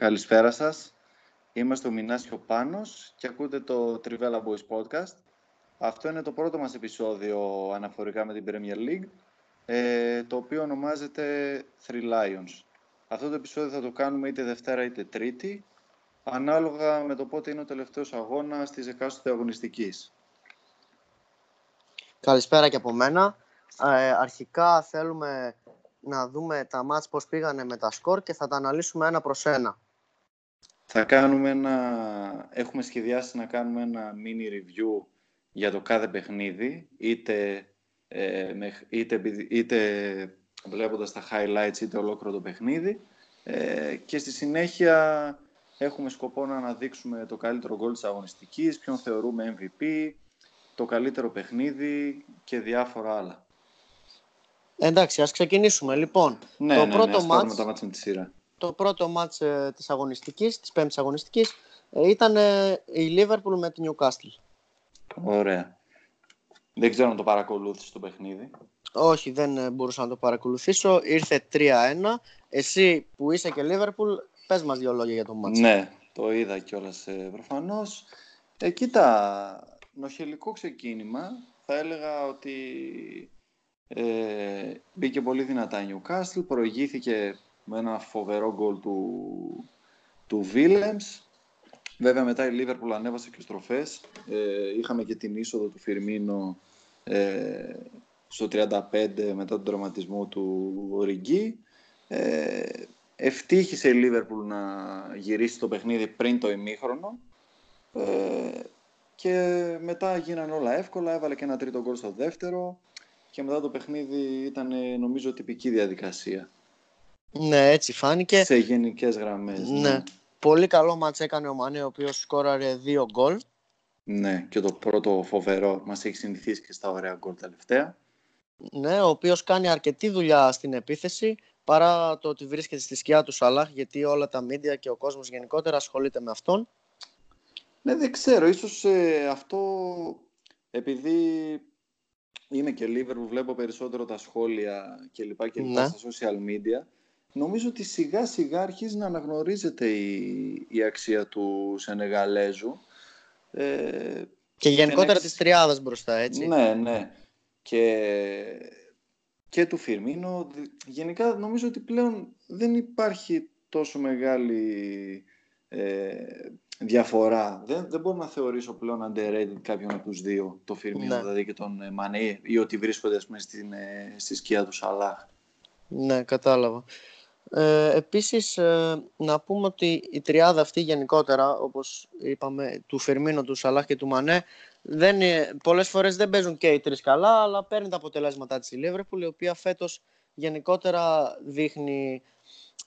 Καλησπέρα σας. Είμαστε ο Μινάς και ο Πάνος και ακούτε το Trivella Boys Podcast. Αυτό είναι το πρώτο μας επεισόδιο αναφορικά με την Premier League, ε, το οποίο ονομάζεται Three Lions. Αυτό το επεισόδιο θα το κάνουμε είτε Δευτέρα είτε Τρίτη, ανάλογα με το πότε είναι ο τελευταίος αγώνας της εκάστοτε αγωνιστικής. Καλησπέρα και από μένα. Ε, αρχικά θέλουμε να δούμε τα μάτς πώς πήγανε με τα σκορ και θα τα αναλύσουμε ένα προς ένα. Θα κάνουμε ένα... Έχουμε σχεδιάσει να κάνουμε ένα mini review για το κάθε παιχνίδι, είτε, ε, είτε, είτε βλέποντας τα highlights είτε ολόκληρο το παιχνίδι ε, και στη συνέχεια έχουμε σκοπό να αναδείξουμε το καλύτερο γκολ της αγωνιστικής, ποιον θεωρούμε MVP, το καλύτερο παιχνίδι και διάφορα άλλα. Εντάξει, ας ξεκινήσουμε. Λοιπόν, ναι, το ναι, πρώτο ναι, μάτς, τα μάτς με τη σειρά. Το πρώτο μάτς ε, της αγωνιστικής, της πέμπτης αγωνιστικής, ε, ήταν ε, η Liverpool με την Newcastle. Ωραία. Δεν ξέρω αν το παρακολούθησε το παιχνίδι. Όχι, δεν ε, μπορούσα να το παρακολουθήσω. Ήρθε 3-1. Εσύ που είσαι και Liverpool, πες μας δύο λόγια για το μάτς. Ναι, το είδα κιόλας ε, προφανώς. Ε, κοίτα, νοχελικό ξεκίνημα. Θα έλεγα ότι ε, μπήκε πολύ δυνατά η Newcastle, προηγήθηκε με ένα φοβερό γκολ του, του Willems. Βέβαια μετά η Liverpool ανέβασε και στροφές. Ε, είχαμε και την είσοδο του Φιρμίνο ε, στο 35 μετά τον τραυματισμό του Ριγκί. Ε, ευτύχησε η Liverpool να γυρίσει το παιχνίδι πριν το ημίχρονο. Ε, και μετά γίνανε όλα εύκολα, έβαλε και ένα τρίτο γκολ στο δεύτερο και μετά το παιχνίδι ήταν νομίζω τυπική διαδικασία. Ναι, έτσι φάνηκε. Σε γενικές γραμμές. Ναι. Πολύ καλό μάτς έκανε ο Μανέ, ο οποίος σκόραρε δύο γκολ. Ναι, και το πρώτο φοβερό μας έχει συνηθίσει και στα ωραία γκολ τελευταία. Ναι, ο οποίος κάνει αρκετή δουλειά στην επίθεση, παρά το ότι βρίσκεται στη σκιά του Σαλάχ, γιατί όλα τα μίντια και ο κόσμος γενικότερα ασχολείται με αυτόν. Ναι, δεν ξέρω. Ίσως ε, αυτό επειδή είμαι και Liverpool, βλέπω περισσότερο τα σχόλια και λοιπά και λοιπά Ναι. στα social media. Νομίζω ότι σιγά σιγά αρχίζει να αναγνωρίζεται η, η αξία του Σενεγαλέζου. Ε, Και γενικότερα έχεις- της τριάδας μπροστά, έτσι. ναι, ναι. Και, και του Φιρμίνο. Δη- Γενικά νομίζω ότι πλέον δεν υπάρχει τόσο μεγάλη ε, διαφορά. Δεν, δεν μπορώ να θεωρήσω πλέον underrated κάποιον από τους δύο, το Φιρμίνο Ναι. δηλαδή και τον ε, Μανέ, ή ότι βρίσκονται ας πούμε, στην, ε, στη σκιά του Σαλάχ. Ναι, κατάλαβα. Ε, επίσης, ε, να πούμε ότι η τριάδα αυτή γενικότερα, όπως είπαμε, του Φερμίνο, του Σαλάχ και του Μανέ, δεν, είναι- πολλές φορές δεν παίζουν και οι τρεις καλά, αλλά παίρνει τα αποτελέσματά της η Λίβερπουλ, η οποία φέτος γενικότερα δείχνει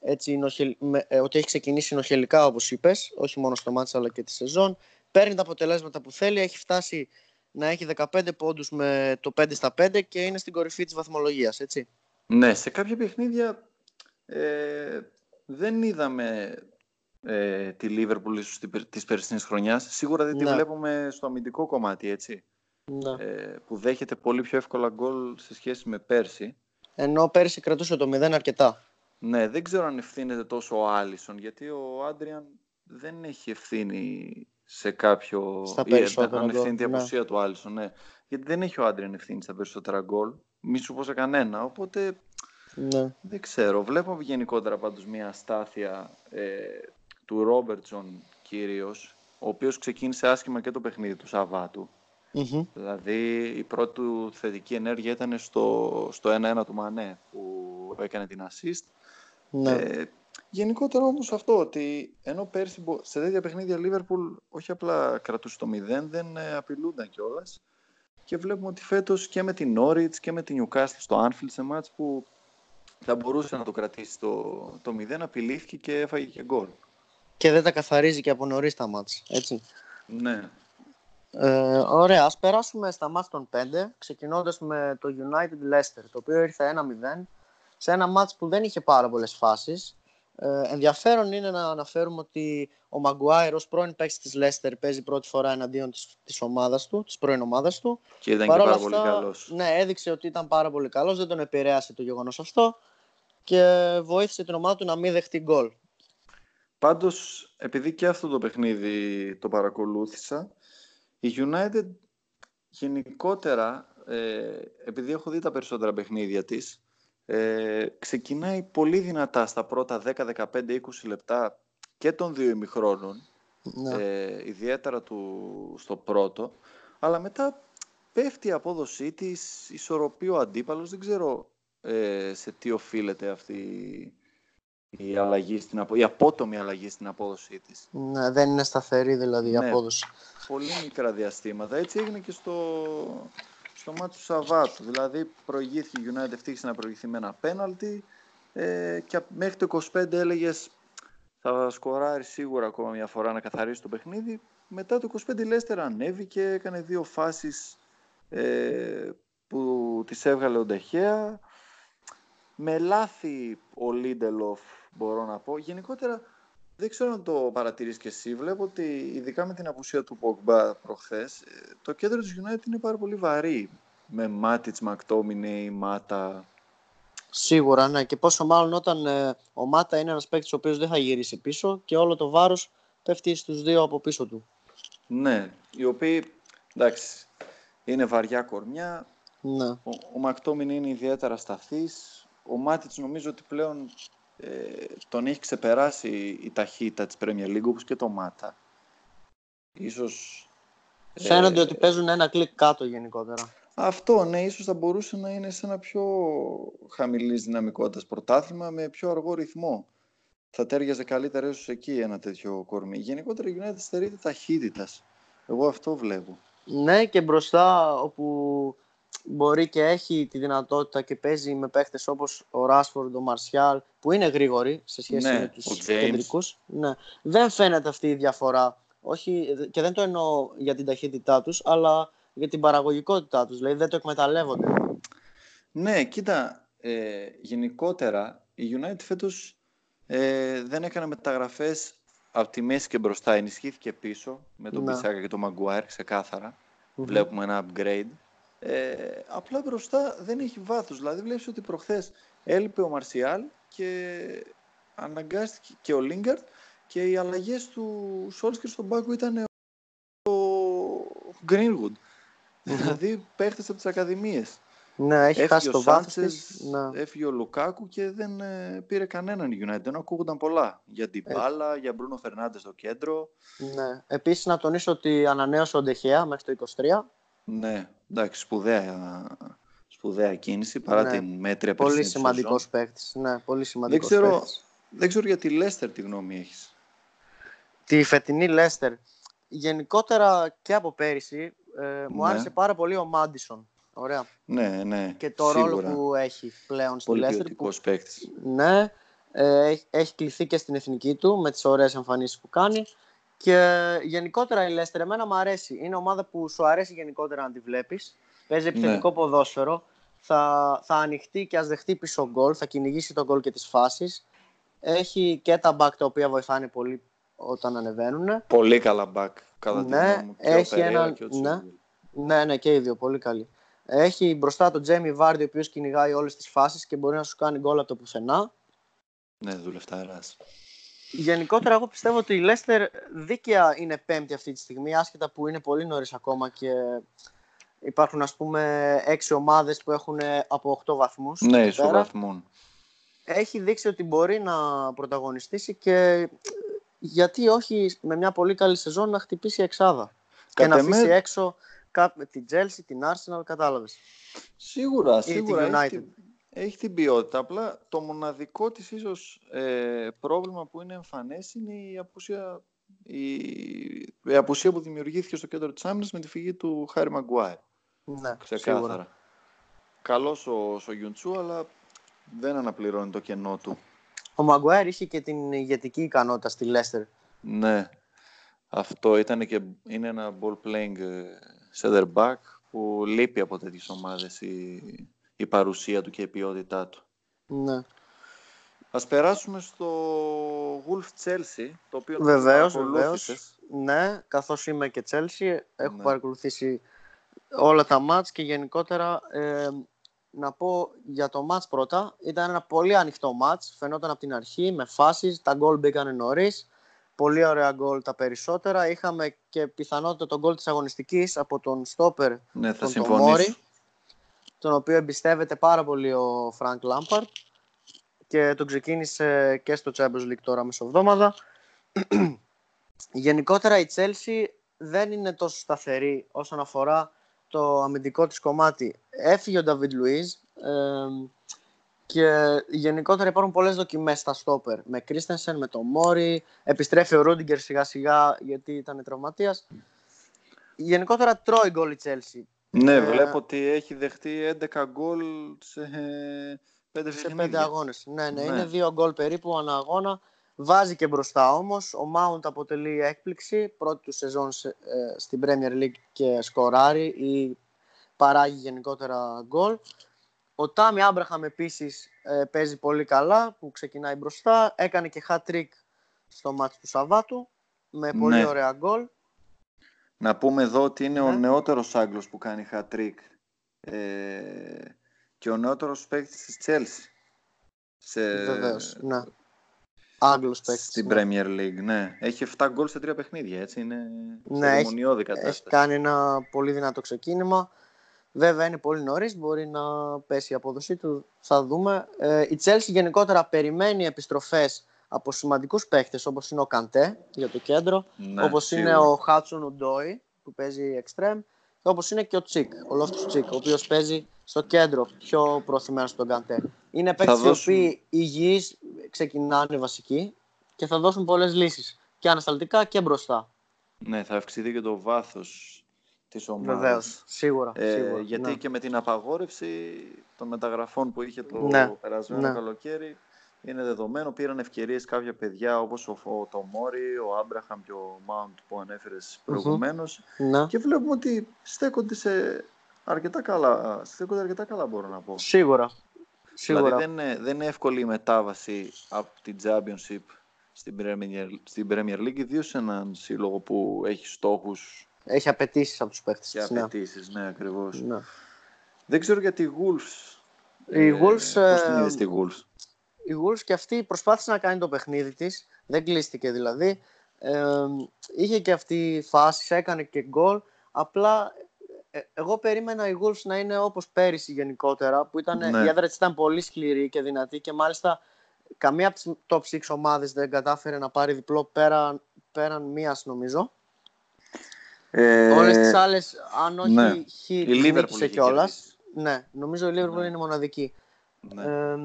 έτσι, νοχελ- με- ε, ότι έχει ξεκινήσει νοχελικά, όπως είπες, όχι μόνο στο μάτς αλλά και τη σεζόν. Παίρνει τα αποτελέσματα που θέλει, έχει φτάσει να έχει 15 πόντους με το 5 στα 5 και είναι στην κορυφή της βαθμολογίας, έτσι. Ναι, σε κάποια παιχνίδια ε, δεν είδαμε ε, τη Λίβερπουλ ίσως τη περ- της περσινής χρονιάς. Σίγουρα δεν τη Ναι. βλέπουμε στο αμυντικό κομμάτι, έτσι. Ναι. Ε, που δέχεται πολύ πιο εύκολα γκολ σε σχέση με πέρσι. Ενώ πέρσι κρατούσε το 0 αρκετά. Ναι, δεν ξέρω αν ευθύνεται τόσο ο Άλισον, γιατί ο Άντριαν δεν έχει ευθύνη σε κάποιο... Στα ή, περισσότερα αν γκολ, ευθύνεται η ναι. απουσία του Άλισον, ναι. Γιατί δεν έχει ο Άντριαν ευθύνη στα περισσότερα γκολ. Μη σου πω σε κανένα, οπότε Ναι. δεν ξέρω. Βλέπω γενικότερα πάντως μια αστάθεια ε, του Ρόμπερτσον κυρίως, ο οποίος ξεκίνησε άσχημα και το παιχνίδι του Σαββάτου. Μμμ. Δηλαδή η πρώτη του θετική ενέργεια ήταν στο, στο 1-1 του Μανέ που έκανε την assist. Ναι. Ε, γενικότερα όμως αυτό ότι ενώ πέρσι μπο- σε τέτοια παιχνίδια Liverpool όχι απλά κρατούσε το 0, δεν ε, απειλούνταν κιόλας. Και βλέπουμε ότι φέτος και με την Norwich και με την Newcastle στο Anfield σε μάτς που θα μπορούσε να το κρατήσει το, το 0, απειλήθηκε και έφαγε και γκολ. Και δεν τα καθαρίζει και από νωρίς τα μάτς, έτσι. Ναι. Ε, ωραία, ας περάσουμε στα μάτς των 5, ξεκινώντας με το United Leicester, το οποίο ήρθε 1-0, σε ένα μάτς που δεν είχε πάρα πολλές φάσεις. Ε, ενδιαφέρον είναι να αναφέρουμε ότι ο Μαγκουάιρ ως πρώην παίκτης της Leicester παίζει πρώτη φορά εναντίον της, της ομάδας του, της πρώην ομάδας του. Και ήταν Παρ' και όλα πάρα πολύ αυτά, καλός. Ναι, έδειξε ότι ήταν πάρα πολύ καλός, δεν τον επηρέασε το γεγονός αυτό και βοήθησε την ομάδα του να μην δεχτεί γκολ. πάντως, επειδή και αυτό το παιχνίδι το παρακολούθησα, η United γενικότερα, ε, επειδή έχω δει τα περισσότερα παιχνίδια της, ε, ξεκινάει πολύ δυνατά στα πρώτα 10, 15, 20 λεπτά και των δύο ημιχρόνων, ναι. ε, ιδιαίτερα του, στο πρώτο, αλλά μετά πέφτει η απόδοσή της, ισορροπεί ο αντίπαλος, δεν ξέρω ε, σε τι οφείλεται αυτή η, αλλαγή στην η απότομη αλλαγή στην απόδοσή της. Ναι, δεν είναι σταθερή δηλαδή η ναι, απόδοση. Πολύ μικρά διαστήματα. Έτσι έγινε και στο, στο μάτι του Σαββάτου. Δηλαδή προηγήθηκε η United, ευτύχησε να προηγηθεί με ένα πέναλτι ε, και μέχρι το 25 έλεγες θα σκοράρει σίγουρα ακόμα μια φορά να καθαρίσει το παιχνίδι. Μετά το 25 η Λέστερ ανέβηκε, έκανε δύο φάσεις ε, που τις έβγαλε ο Ντεχέα. Με λάθη ο Λίντελοφ μπορώ να πω. Γενικότερα δεν ξέρω αν το παρατηρείς και εσύ. Βλέπω ότι ειδικά με την απουσία του Πογμπά προχθές, ε, το κέντρο της United είναι πάρα πολύ βαρύ. Με Μάτιτς, Μακτόμινεϊ, Μάτα. Σίγουρα, ναι. Και πόσο μάλλον όταν ε, ο Μάτα είναι ένας παίκτης ο οποίος δεν θα γυρίσει πίσω και όλο το βάρος πέφτει στους δύο από πίσω του. Ναι, οι οποίοι, εντάξει, είναι βαριά κορμιά. Ναι. Ο, ο Μακτόμιν είναι ιδιαίτερα σταθής. Ο Μάτιτς νομίζω ότι πλέον ε, τον έχει ξεπεράσει η ταχύτητα της Premier League όπως και το Μάτα. Ίσως... Φαίνονται ε, ότι παίζουν ένα κλικ κάτω γενικότερα. Αυτό, ναι, ίσως θα μπορούσε να είναι σε ένα πιο χαμηλής δυναμικότητας πρωτάθλημα με πιο αργό ρυθμό. Θα τέριαζε καλύτερα ίσως εκεί ένα τέτοιο κορμί. Γενικότερα η United στερείται ταχύτητας. Εγώ αυτό βλέπω. Ναι, και μπροστά όπου μπορεί και έχει τη δυνατότητα και παίζει με παίχτες όπως ο Ράσφορντ, ο Μαρσιάλ, που είναι γρήγοροι σε σχέση ναι, με τους κεντρικούς. Ναι. Δεν φαίνεται αυτή η διαφορά. Όχι, και δεν το εννοώ για την ταχύτητά τους, αλλά για την παραγωγικότητά τους. Δηλαδή δεν το εκμεταλλεύονται. Ναι, κοίτα, ε, γενικότερα η United φέτος ε, δεν έκανε μεταγραφές από τη μέση και μπροστά ενισχύθηκε πίσω με τον Μπισάκα και τον Μαγκουάρ ξεκάθαρα. Βλέπουμε ένα upgrade. Ε, απλά μπροστά δεν έχει βάθος. Δηλαδή βλέπεις ότι προχθές έλειπε ο Μαρσιάλ και αναγκάστηκε και ο Λίγκαρτ και οι αλλαγές του Σόλσκερ στον πάγκο ήταν ο Greenwood. δηλαδή παίχτες από τις ακαδημίες. Ναι, έχει χάσει το βάθο ναι. Έφυγε ο Λουκάκου και δεν ε, πήρε κανέναν η United. Δεν ακούγονταν πολλά. Για την ε. μπάλα, για Μπρούνο Φερνάντες στο κέντρο. Ναι. Επίσης, να τονίσω ότι ανανέωσε ο Ντεχέα μέχρι το 23. Ναι, εντάξει, σπουδαία, σπουδαία κίνηση παρά ναι. την μέτρια Πολύ σημαντικός παίκτης. Ναι, πολύ σημαντικός δεν ξέρω, δεν ξέρω για τη Λέστερ τι γνώμη έχεις. Τη φετινή Λέστερ. Γενικότερα και από πέρυσι ε, μου ναι. άρεσε πάρα πολύ ο Μάντισον. Ωραία. Ναι, ναι. Και το ρόλο που έχει πλέον στη Λέστερ. Πολύ παίκτης. Ναι. Ε, έχει κληθεί και στην εθνική του με τις ωραίες εμφανίσεις που κάνει. Και γενικότερα η Λέστερ εμένα μου αρέσει. Είναι ομάδα που σου αρέσει γενικότερα να τη βλέπεις. Παίζει ναι. επιθετικό ναι. ποδόσφαιρο. Θα, θα ανοιχτεί και ας δεχτεί πίσω γκολ. Θα κυνηγήσει τον γκολ και τις φάσεις. Έχει και τα back τα οποία βοηθάνε πολύ όταν ανεβαίνουν. Πολύ καλά back. Κατά ναι, τη έχει ένα... ναι, ναι, ναι, και οι δύο πολύ καλοί. Έχει μπροστά τον Τζέμι Βάρντι, ο οποίος κυνηγάει όλες τις φάσεις και μπορεί να σου κάνει γκολ από το πουθενά. Ναι, δουλευτά Γενικότερα, εγώ πιστεύω ότι η Λέστερ δίκαια είναι πέμπτη αυτή τη στιγμή, άσχετα που είναι πολύ νωρίς ακόμα και υπάρχουν ας πούμε έξι ομάδες που έχουν από 8 βαθμούς. Ναι, ισοβαθμούν. Έχει δείξει ότι μπορεί να πρωταγωνιστήσει και γιατί όχι με μια πολύ καλή σεζόν να χτυπήσει εξάδα. και να αφήσει έξω την Chelsea, την Arsenal, κατάλαβες. Σίγουρα, σίγουρα. Έχει, την, έχει την ποιότητα. Απλά το μοναδικό της ίσως ε, πρόβλημα που είναι εμφανές είναι η απουσία, η, η απουσία που δημιουργήθηκε στο κέντρο της άμυνας με τη φυγή του Χάρη Μαγκουάι. Ναι, Ξεκάθαρα. Σίγουρα. Καλός ο, ο Γιουντσού, αλλά δεν αναπληρώνει το κενό του. Ο Μαγκουάιρ είχε και την ηγετική ικανότητα στη Λέστερ. Ναι. Αυτό ήταν και είναι ένα ball playing ε, center back που λείπει από τέτοιες ομάδες η, η παρουσία του και η ποιότητά του. Ναι. Ας περάσουμε στο Wolf Chelsea, το οποίο βεβαίως, βεβαίως. Ναι, καθώς είμαι και Chelsea, έχω ναι. παρακολουθήσει όλα τα ματς και γενικότερα ε, να πω για το ματς πρώτα. Ήταν ένα πολύ ανοιχτό ματς, φαινόταν από την αρχή με φάσεις, τα γκολ μπήκαν νωρίς. πολύ ωραία γκολ τα περισσότερα. Είχαμε και πιθανότητα το γκολ της αγωνιστικής από τον στόπερ, Ναι, θα τον Τομόρι, συμφωνήσω. Τον οποίο εμπιστεύεται πάρα πολύ ο Φρανκ Λάμπαρντ και τον ξεκίνησε και στο Champions League τώρα μεσοβδόμαδα. Γενικότερα η Chelsea δεν είναι τόσο σταθερή όσον αφορά το αμυντικό της κομμάτι. Έφυγε ο Νταβιντ Λουίζ και γενικότερα υπάρχουν πολλές δοκιμές στα στόπερ. Με Κρίστενσεν, με τον Μόρι, επιστρέφει ο Ρούντιγκερ σιγά σιγά γιατί ήταν τραυματίας. Γενικότερα τρώει γκολ η Chelsea. Ναι, Ε, βλέπω ότι έχει δεχτεί 11 γκολ σε 5 σε παιχνίδια. πέντε αγώνες. Ναι, ναι, Ναι. είναι δύο γκολ περίπου ανά αγώνα. Βάζει και μπροστά όμως. Ο Mount αποτελεί έκπληξη. Πρώτη του σεζόν σε- ε, στην Premier League και σκοράρει ή παράγει γενικότερα γκολ. Ο Τάμι Άμπραχαμ επίσης ε, παίζει πολύ καλά που ξεκινάει μπροστά. Έκανε και hat-trick στο μάτς του Σαββάτου με πολύ Ναι. ωραία γκολ. Να πούμε εδώ ότι είναι ο Ναι. νεότερος Άγγλος που κάνει hat-trick ε, και ο νεότερος παίκτης της Chelsea. Σε, Βεβαίως, ναι. Άγγλος παίκτης. Στην ναι. Premier League, ναι. Έχει 7 γκολ σε 3 παιχνίδια, έτσι. Είναι Ναι, έχει- θερμονιώδη Έχει κατάσταση. κάνει ένα πολύ δυνατό ξεκίνημα. Βέβαια είναι πολύ νωρίς, μπορεί να πέσει η απόδοσή του. Θα δούμε. Ε, η Chelsea γενικότερα περιμένει επιστροφές από σημαντικούς παίχτες όπως είναι ο Καντέ για το κέντρο, Ναι, όπως σίγουρα. είναι ο Χάτσον Ουντόι που παίζει extreme και όπως είναι και ο Τσικ, ο Λόφτου Τσικ, ο οποίος παίζει στο κέντρο πιο προωθημένο στον Καντέ. Είναι παίχτε οι δώσουν- οποίοι υγιείς ξεκινάνε βασικοί και θα δώσουν πολλές λύσεις και ανασταλτικά και μπροστά. Ναι, θα αυξηθεί και το βάθος της ομάδας. Βεβαίως. Σίγουρα. Ε, σίγουρα γιατί ναι. και με την απαγόρευση των μεταγραφών που είχε το Ναι, περασμένο ναι. καλοκαίρι είναι δεδομένο. Πήραν ευκαιρίες κάποια παιδιά όπως ο, ο το Μόρι, ο Άμπραχαμ και ο Μάουντ που ανέφερες προηγουμένως. Ναι. Και βλέπουμε ότι στέκονται σε αρκετά καλά, στέκονται αρκετά καλά μπορώ να πω. Σίγουρα. Σίγουρα. Δηλαδή δεν είναι, δεν είναι εύκολη η μετάβαση από την Championship στην Premier, στην Premier League, ιδίως σε έναν σύλλογο που έχει στόχους Έχει απαιτήσεις από τους παίχτε και της. Ναι. απαιτήσεις. Ναι, ακριβώς. Ναι. Δεν ξέρω για τη Wolves. Η Wolves, Πώς την ε, είδες τη Wolves; Η Wolves και αυτή προσπάθησε να κάνει το παιχνίδι της. Δεν κλείστηκε δηλαδή. Ε, είχε και αυτή φάση, έκανε και γκολ. Απλά ε, εγώ περίμενα η Wolves να είναι όπως πέρυσι γενικότερα, που ήταν, Ναι. η έδρα της ήταν πολύ σκληρή και δυνατή και μάλιστα καμία από τις top 6 ομάδες δεν κατάφερε να πάρει διπλό πέραν, πέραν μίας νομίζω. Ε, Όλες τις άλλες, αν όχι ναι. χ, η τις Liverpool νίκησε είχε κιόλας. κερδίσει. Ναι, νομίζω η Liverpool Ναι. είναι μοναδική. Ναι. Ε,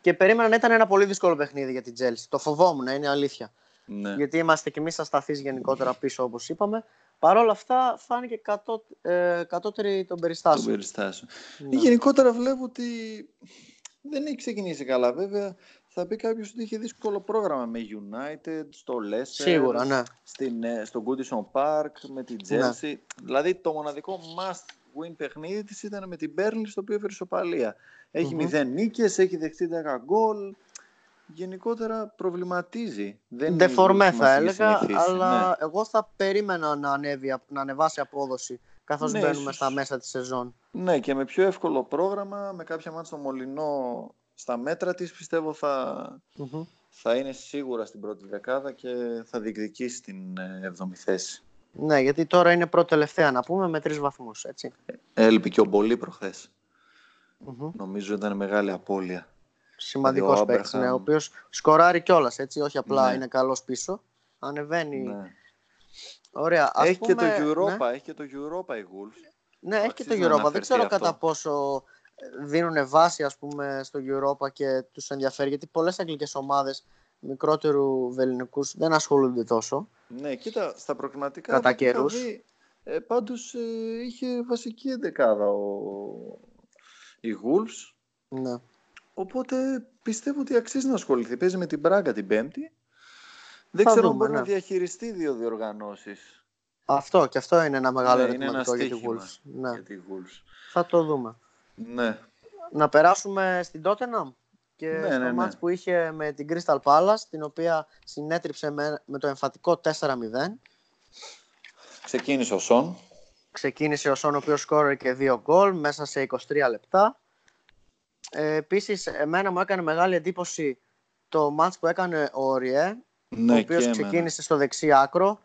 και περίμενα να ήταν ένα πολύ δύσκολο παιχνίδι για την Chelsea. Το φοβόμουν, είναι αλήθεια. ναι. Γιατί είμαστε κι εμείς ασταθείς γενικότερα πίσω, όπως είπαμε. Παρ' όλα αυτά, φάνηκε κατώ, ε, κατώτερη των Τον περιστάσεων. περιστάσεων. Ναι. Γενικότερα βλέπω ότι δεν έχει ξεκινήσει καλά. Βέβαια, θα πει κάποιος ότι είχε δύσκολο πρόγραμμα με United, στο Leicester, Σίγουρα, ναι. στην, ε, στο Goodison Park, με την Ναι. Chelsea. Δηλαδή, το μοναδικό must win παιχνίδι της ήταν με την Burnley, στο οποίο έφερε ισοπαλία. Έχει Μμμ. 0 νίκες, έχει δεχτεί 10 γκολ. Γενικότερα προβληματίζει. Δεν είναι η Ντεφορμέ Wolves που θα μας είχε έλεγα, συνηθίσει. αλλά Ναι. εγώ θα περίμενα να, ανέβει, να ανεβάσει απόδοση καθώς Ναι, μπαίνουμε ίσως. στα μέσα της σεζόν. Ναι, και με πιο εύκολο πρόγραμμα, με κάποια μάτια στο Μολυνό στα μέτρα της, πιστεύω θα, Μμμ. θα είναι σίγουρα στην πρώτη δεκάδα και θα διεκδικήσει την ε, εβδομή θέση. Ναι, γιατί τώρα είναι πρώτη τελευταία να πούμε με τρεις βαθμούς, έτσι. Έλειπε και ο Μπολί προχθές. Μμμ. Νομίζω ήταν μεγάλη απώλεια. Σημαντικός Δηλαδή, ο παίκτης, ναι, ο Άμπραχαμ. οποίος σκοράρει κιόλας, έτσι, όχι απλά Ναι. είναι καλός πίσω. Ανεβαίνει. Ναι. Ωραία. Ας Έχει πούμε, και το ναι. Europa, έχει και το Europa η Wolves. Ναι, έχει και το Αξίζει να Europa. Δεν αναφερθεί ξέρω αυτό. κατά πόσο δίνουν βάση ας πούμε, στο Europa και τους ενδιαφέρει, γιατί πολλές αγγλικές ομάδες μικρότερου βεληνικούς δεν ασχολούνται τόσο. Ναι, κοίτα, στα προκριματικά Κατά από ό,τι είχα καιρούς. δει, ε, πάντως ε, είχε βασική εντεκάδα ο, η Wolves. Ναι. Οπότε πιστεύω ότι αξίζει να ασχοληθεί. Παίζει με την Μπράγκα την Πέμπτη. Δεν Θα ξέρω αν δούμε, μπορεί ναι. να διαχειριστεί δύο διοργανώσεις Αυτό και αυτό είναι ένα μεγάλο Ναι, είναι ένα ερωτηματικό για τη στοίχημα Wolves. Ναι. για τη Wolves. Θα το δούμε. Ναι, Να περάσουμε στην Tottenham; Και Ναι, στο ναι, ναι. μάτς που είχε με την Crystal Palace, την οποία συνέτριψε με, με το εμφατικό 4-0. ξεκίνησε ο Σον. Ξεκίνησε ο Σον, ο οποίος σκόρε και δύο γκολ μέσα σε 23 λεπτά. Ε, επίσης, εμένα μου έκανε μεγάλη εντύπωση το μάτς που έκανε ο Ριέ, Ναι, ο οποίος και εμένα. ξεκίνησε στο δεξί άκρο.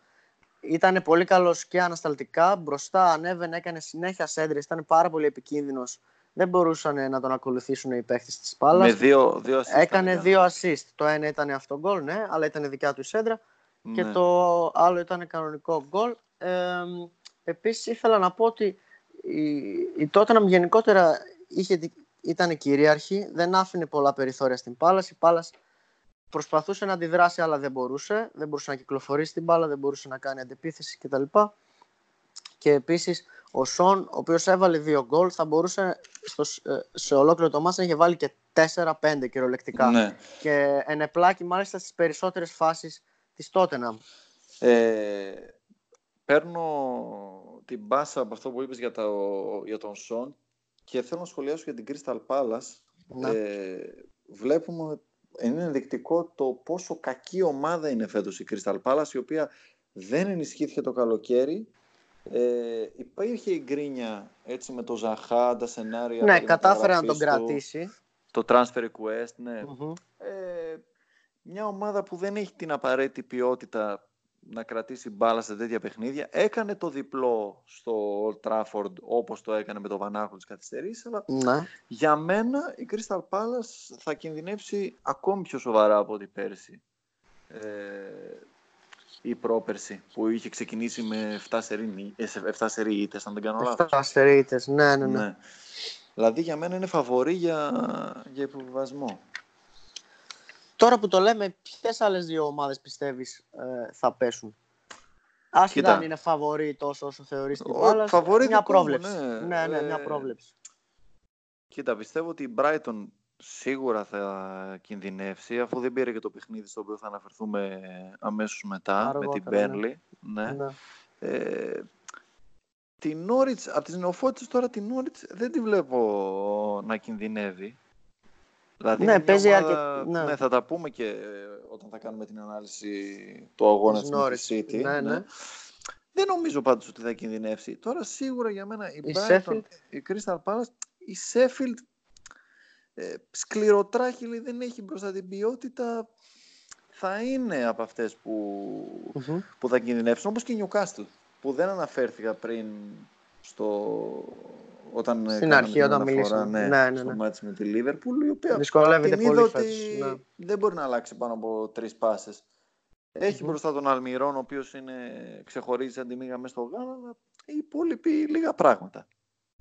Ήταν πολύ καλός και ανασταλτικά. Μπροστά ανέβαινε, έκανε συνέχεια σέντρες. Ήταν πάρα πολύ επικίνδυνος. Δεν μπορούσαν να τον ακολουθήσουν οι παίχτες της Με Πάλας. δύο, δύο assist Έκανε ήταν, δύο assist. Το ένα ήταν αυτό γκολ, ναι, αλλά ήταν δικιά του η σέντρα. Και ναι. το άλλο ήταν κανονικό γκολ. Ε, επίσης ήθελα να πω ότι η, η Tottenham γενικότερα είχε, δι- ήταν κυρίαρχη, δεν άφηνε πολλά περιθώρια στην Πάλας. Η Πάλας προσπαθούσε να αντιδράσει αλλά δεν μπορούσε. Δεν μπορούσε να κυκλοφορήσει την μπάλα, δεν μπορούσε να κάνει αντεπίθεση κτλ. Και επίσης ο Σον, ο οποίος έβαλε δύο γκολ, θα μπορούσε στο, σ- ε, σε ολόκληρο το μάτς να είχε βάλει και 4-5 κυριολεκτικά. Ναι. Και ενεπλάκη μάλιστα στις περισσότερες φάσεις της Tottenham. Ε, παίρνω την μπάσα από αυτό που είπες για, το, για τον Σον και θέλω να σχολιάσω για την Crystal Palace. Ναι. Ε, βλέπουμε, είναι ενδεικτικό το πόσο κακή ομάδα είναι φέτος η Crystal Palace, η οποία δεν ενισχύθηκε το καλοκαίρι. Ε, υπήρχε η γκρίνια έτσι με το Ζαχά, τα σενάρια. Ναι, περί κατάφερε να τον μεταγραφής του, κρατήσει. Το transfer request, ναι. Μμμ. Ε, μια ομάδα που δεν έχει την απαραίτητη ποιότητα να κρατήσει μπάλα σε τέτοια παιχνίδια. Έκανε το διπλό στο Old Trafford όπως το έκανε με το Βανάχο της καθυστερής, αλλά Ναι. για μένα η Crystal Palace θα κινδυνεύσει ακόμη πιο σοβαρά από ό,τι πέρσι. Ε, ή πρόπερσι που είχε ξεκινήσει με 7 σερί, νι- ε, σε 7 σερί ήττες, αν δεν κάνω λάθος. Εφτά αστερίτες. Ναι, ναι, ναι. Ναι. Δηλαδή για μένα είναι φαβορή για, για υποβιβασμό. Τώρα που το λέμε, ποιες άλλες δύο ομάδες πιστεύεις ε, θα πέσουν; Άσχετα Κοίτα. αν είναι φαβορή τόσο όσο θεωρείς την Ο- Πάλας, φαβορί μια δικό μου, πρόβλεψη. ναι. ναι, ναι, μια Ε, πρόβλεψη. Κοίτα, πιστεύω ότι η Brighton σίγουρα θα κινδυνεύσει αφού δεν πήρε και το παιχνίδι στο οποίο θα αναφερθούμε αμέσως μετά με την Αργότερα, ναι. Burnley. Ναι. Ναι. Ε, την Norwich, από τις νεοφώτισες τώρα την Norwich δεν τη βλέπω να κινδυνεύει. Δηλαδή Ναι, είναι μια παίζει ομάδα- αρκε- ναι. ναι, θα τα πούμε και όταν θα κάνουμε την ανάλυση του αγώνα Της της με τη Norwich. City. Ναι, ναι. Δεν νομίζω πάντως ότι θα κινδυνεύσει. Τώρα σίγουρα για μένα η, Η Brighton, Sheffield. η Crystal Palace, η Sheffield ε, σκληροτράχυλη δεν έχει μπροστά την ποιότητα θα είναι από αυτές που, Μμμ. που θα κινδυνεύσουν όπως και η Newcastle που δεν αναφέρθηκα πριν στο, όταν Στην κάναμε αρχή, την όταν αναφορά, μιλήσαμε. ναι, Ναι, ναι, στο ναι. μάτς με τη Liverpool η οποία Δυσκολεύεται την πολύ είδα φέτος. ότι Ναι. δεν μπορεί να αλλάξει πάνω από τρεις πάσες. Έχει Μμμ. μπροστά τον Αλμυρόν, ο οποίος είναι, ξεχωρίζει σαν τη μήγα μέσα στο γάλα, αλλά οι υπόλοιποι λίγα πράγματα.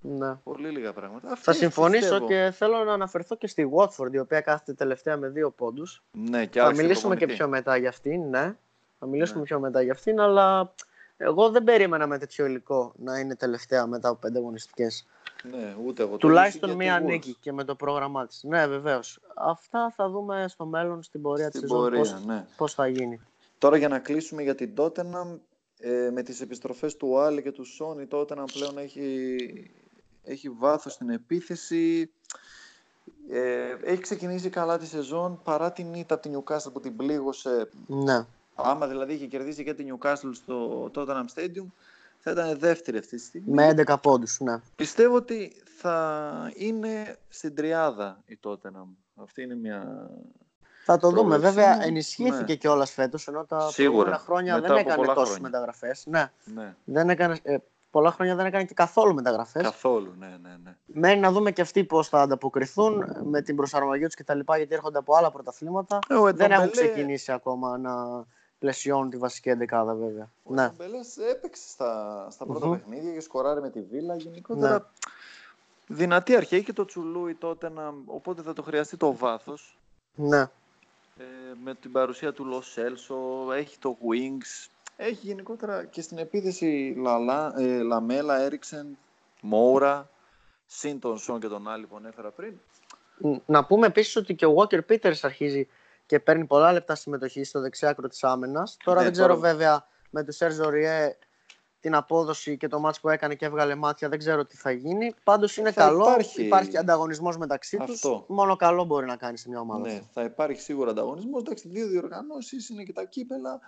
Ναι. Πολύ λίγα πράγματα. Θα Αυτές συμφωνήσω πιστεύω. και θέλω να αναφερθώ και στη Watford, η οποία κάθεται τελευταία με δύο πόντους. Ναι, και Θα άρχισε μιλήσουμε και προπονητή. πιο μετά για αυτήν, ναι. Θα μιλήσουμε Ναι. πιο μετά για αυτήν, αλλά εγώ δεν περίμενα με τέτοιο υλικό να είναι τελευταία μετά από πέντε αγωνιστικές. Ναι, ούτε εγώ. Το Τουλάχιστον ίδιο και μία τη Wolves. νίκη και με το πρόγραμμά της. Ναι, βεβαίως. Αυτά θα δούμε στο μέλλον, στην πορεία Στην της σεζόν, πορεία, πώς, ναι. πώς θα γίνει. Τώρα για να κλείσουμε για την Tottenham, ε, με τις επιστροφές του Άλλη και του Σόν, η Tottenham πλέον έχει, έχει βάθος στην επίθεση. Ε, έχει ξεκινήσει καλά τη σεζόν παρά την ήττα από την Newcastle που την πλήγωσε. Ναι. Άμα δηλαδή είχε κερδίσει και την Newcastle στο Tottenham Stadium, θα ήταν δεύτερη αυτή τη στιγμή. Με 11 πόντους, ναι. Πιστεύω ότι θα είναι στην τριάδα η Tottenham. Αυτή είναι μια... Θα το δούμε. Πρόβλεψή Βέβαια, μου, ενισχύθηκε ναι. κιόλας κιόλας φέτος, ενώ τα Σίγουρα. προηγούμενα χρόνια Μετά δεν από έκανε πολλά τόσες χρόνια. μεταγραφές. Ναι. Ναι, Δεν έκανε, ε, πολλά χρόνια δεν έκανε και καθόλου μεταγραφές. καθόλου, ναι, ναι, ναι. Μένει να δούμε και αυτοί πώς θα ανταποκριθούν με την προσαρμογή τους κτλ. Γιατί έρχονται από άλλα πρωταθλήματα. Ε, ο Δεν έχουν Εντομπελέ- ξεκινήσει ακόμα να πλαισιώνουν τη βασική εντεκάδα, βέβαια. Ο Ναι. Ντομπελές έπαιξε στα, στα πρώτα Μμμ. παιχνίδια και σκοράρει με τη Βίλα. Γενικότερα Ναι. δυνατή αρχή έχει και το Τσουλούι τότε, να, οπότε θα το χρειαστεί το βάθος. ναι. Ε, με την παρουσία του Λο Σέλσο, έχει το Wings, έχει γενικότερα και στην επίθεση Λαλά, ε, Λαμέλα, Έριξεν, Μόουρα, συν τον Σον και τον Άλλη που ανέφερα πριν. Να πούμε επίσης ότι και ο Walker Peters αρχίζει και παίρνει πολλά λεπτά συμμετοχή στο δεξιάκρο της άμυνας. Τώρα Ναι, δεν ξέρω τώρα- βέβαια με του Σέρζο Ριέ την απόδοση και το μάτς που έκανε και έβγαλε μάτια, δεν ξέρω τι θα γίνει. Πάντως είναι Θα καλό. υπάρχει- Υπάρχει ανταγωνισμός μεταξύ τους. Αυτό. Μόνο καλό μπορεί να κάνει σε μια ομάδα. Ναι, θα υπάρχει σίγουρα ανταγωνισμός. Εντάξει, δύο διοργανώσεις είναι και τα κύπελα.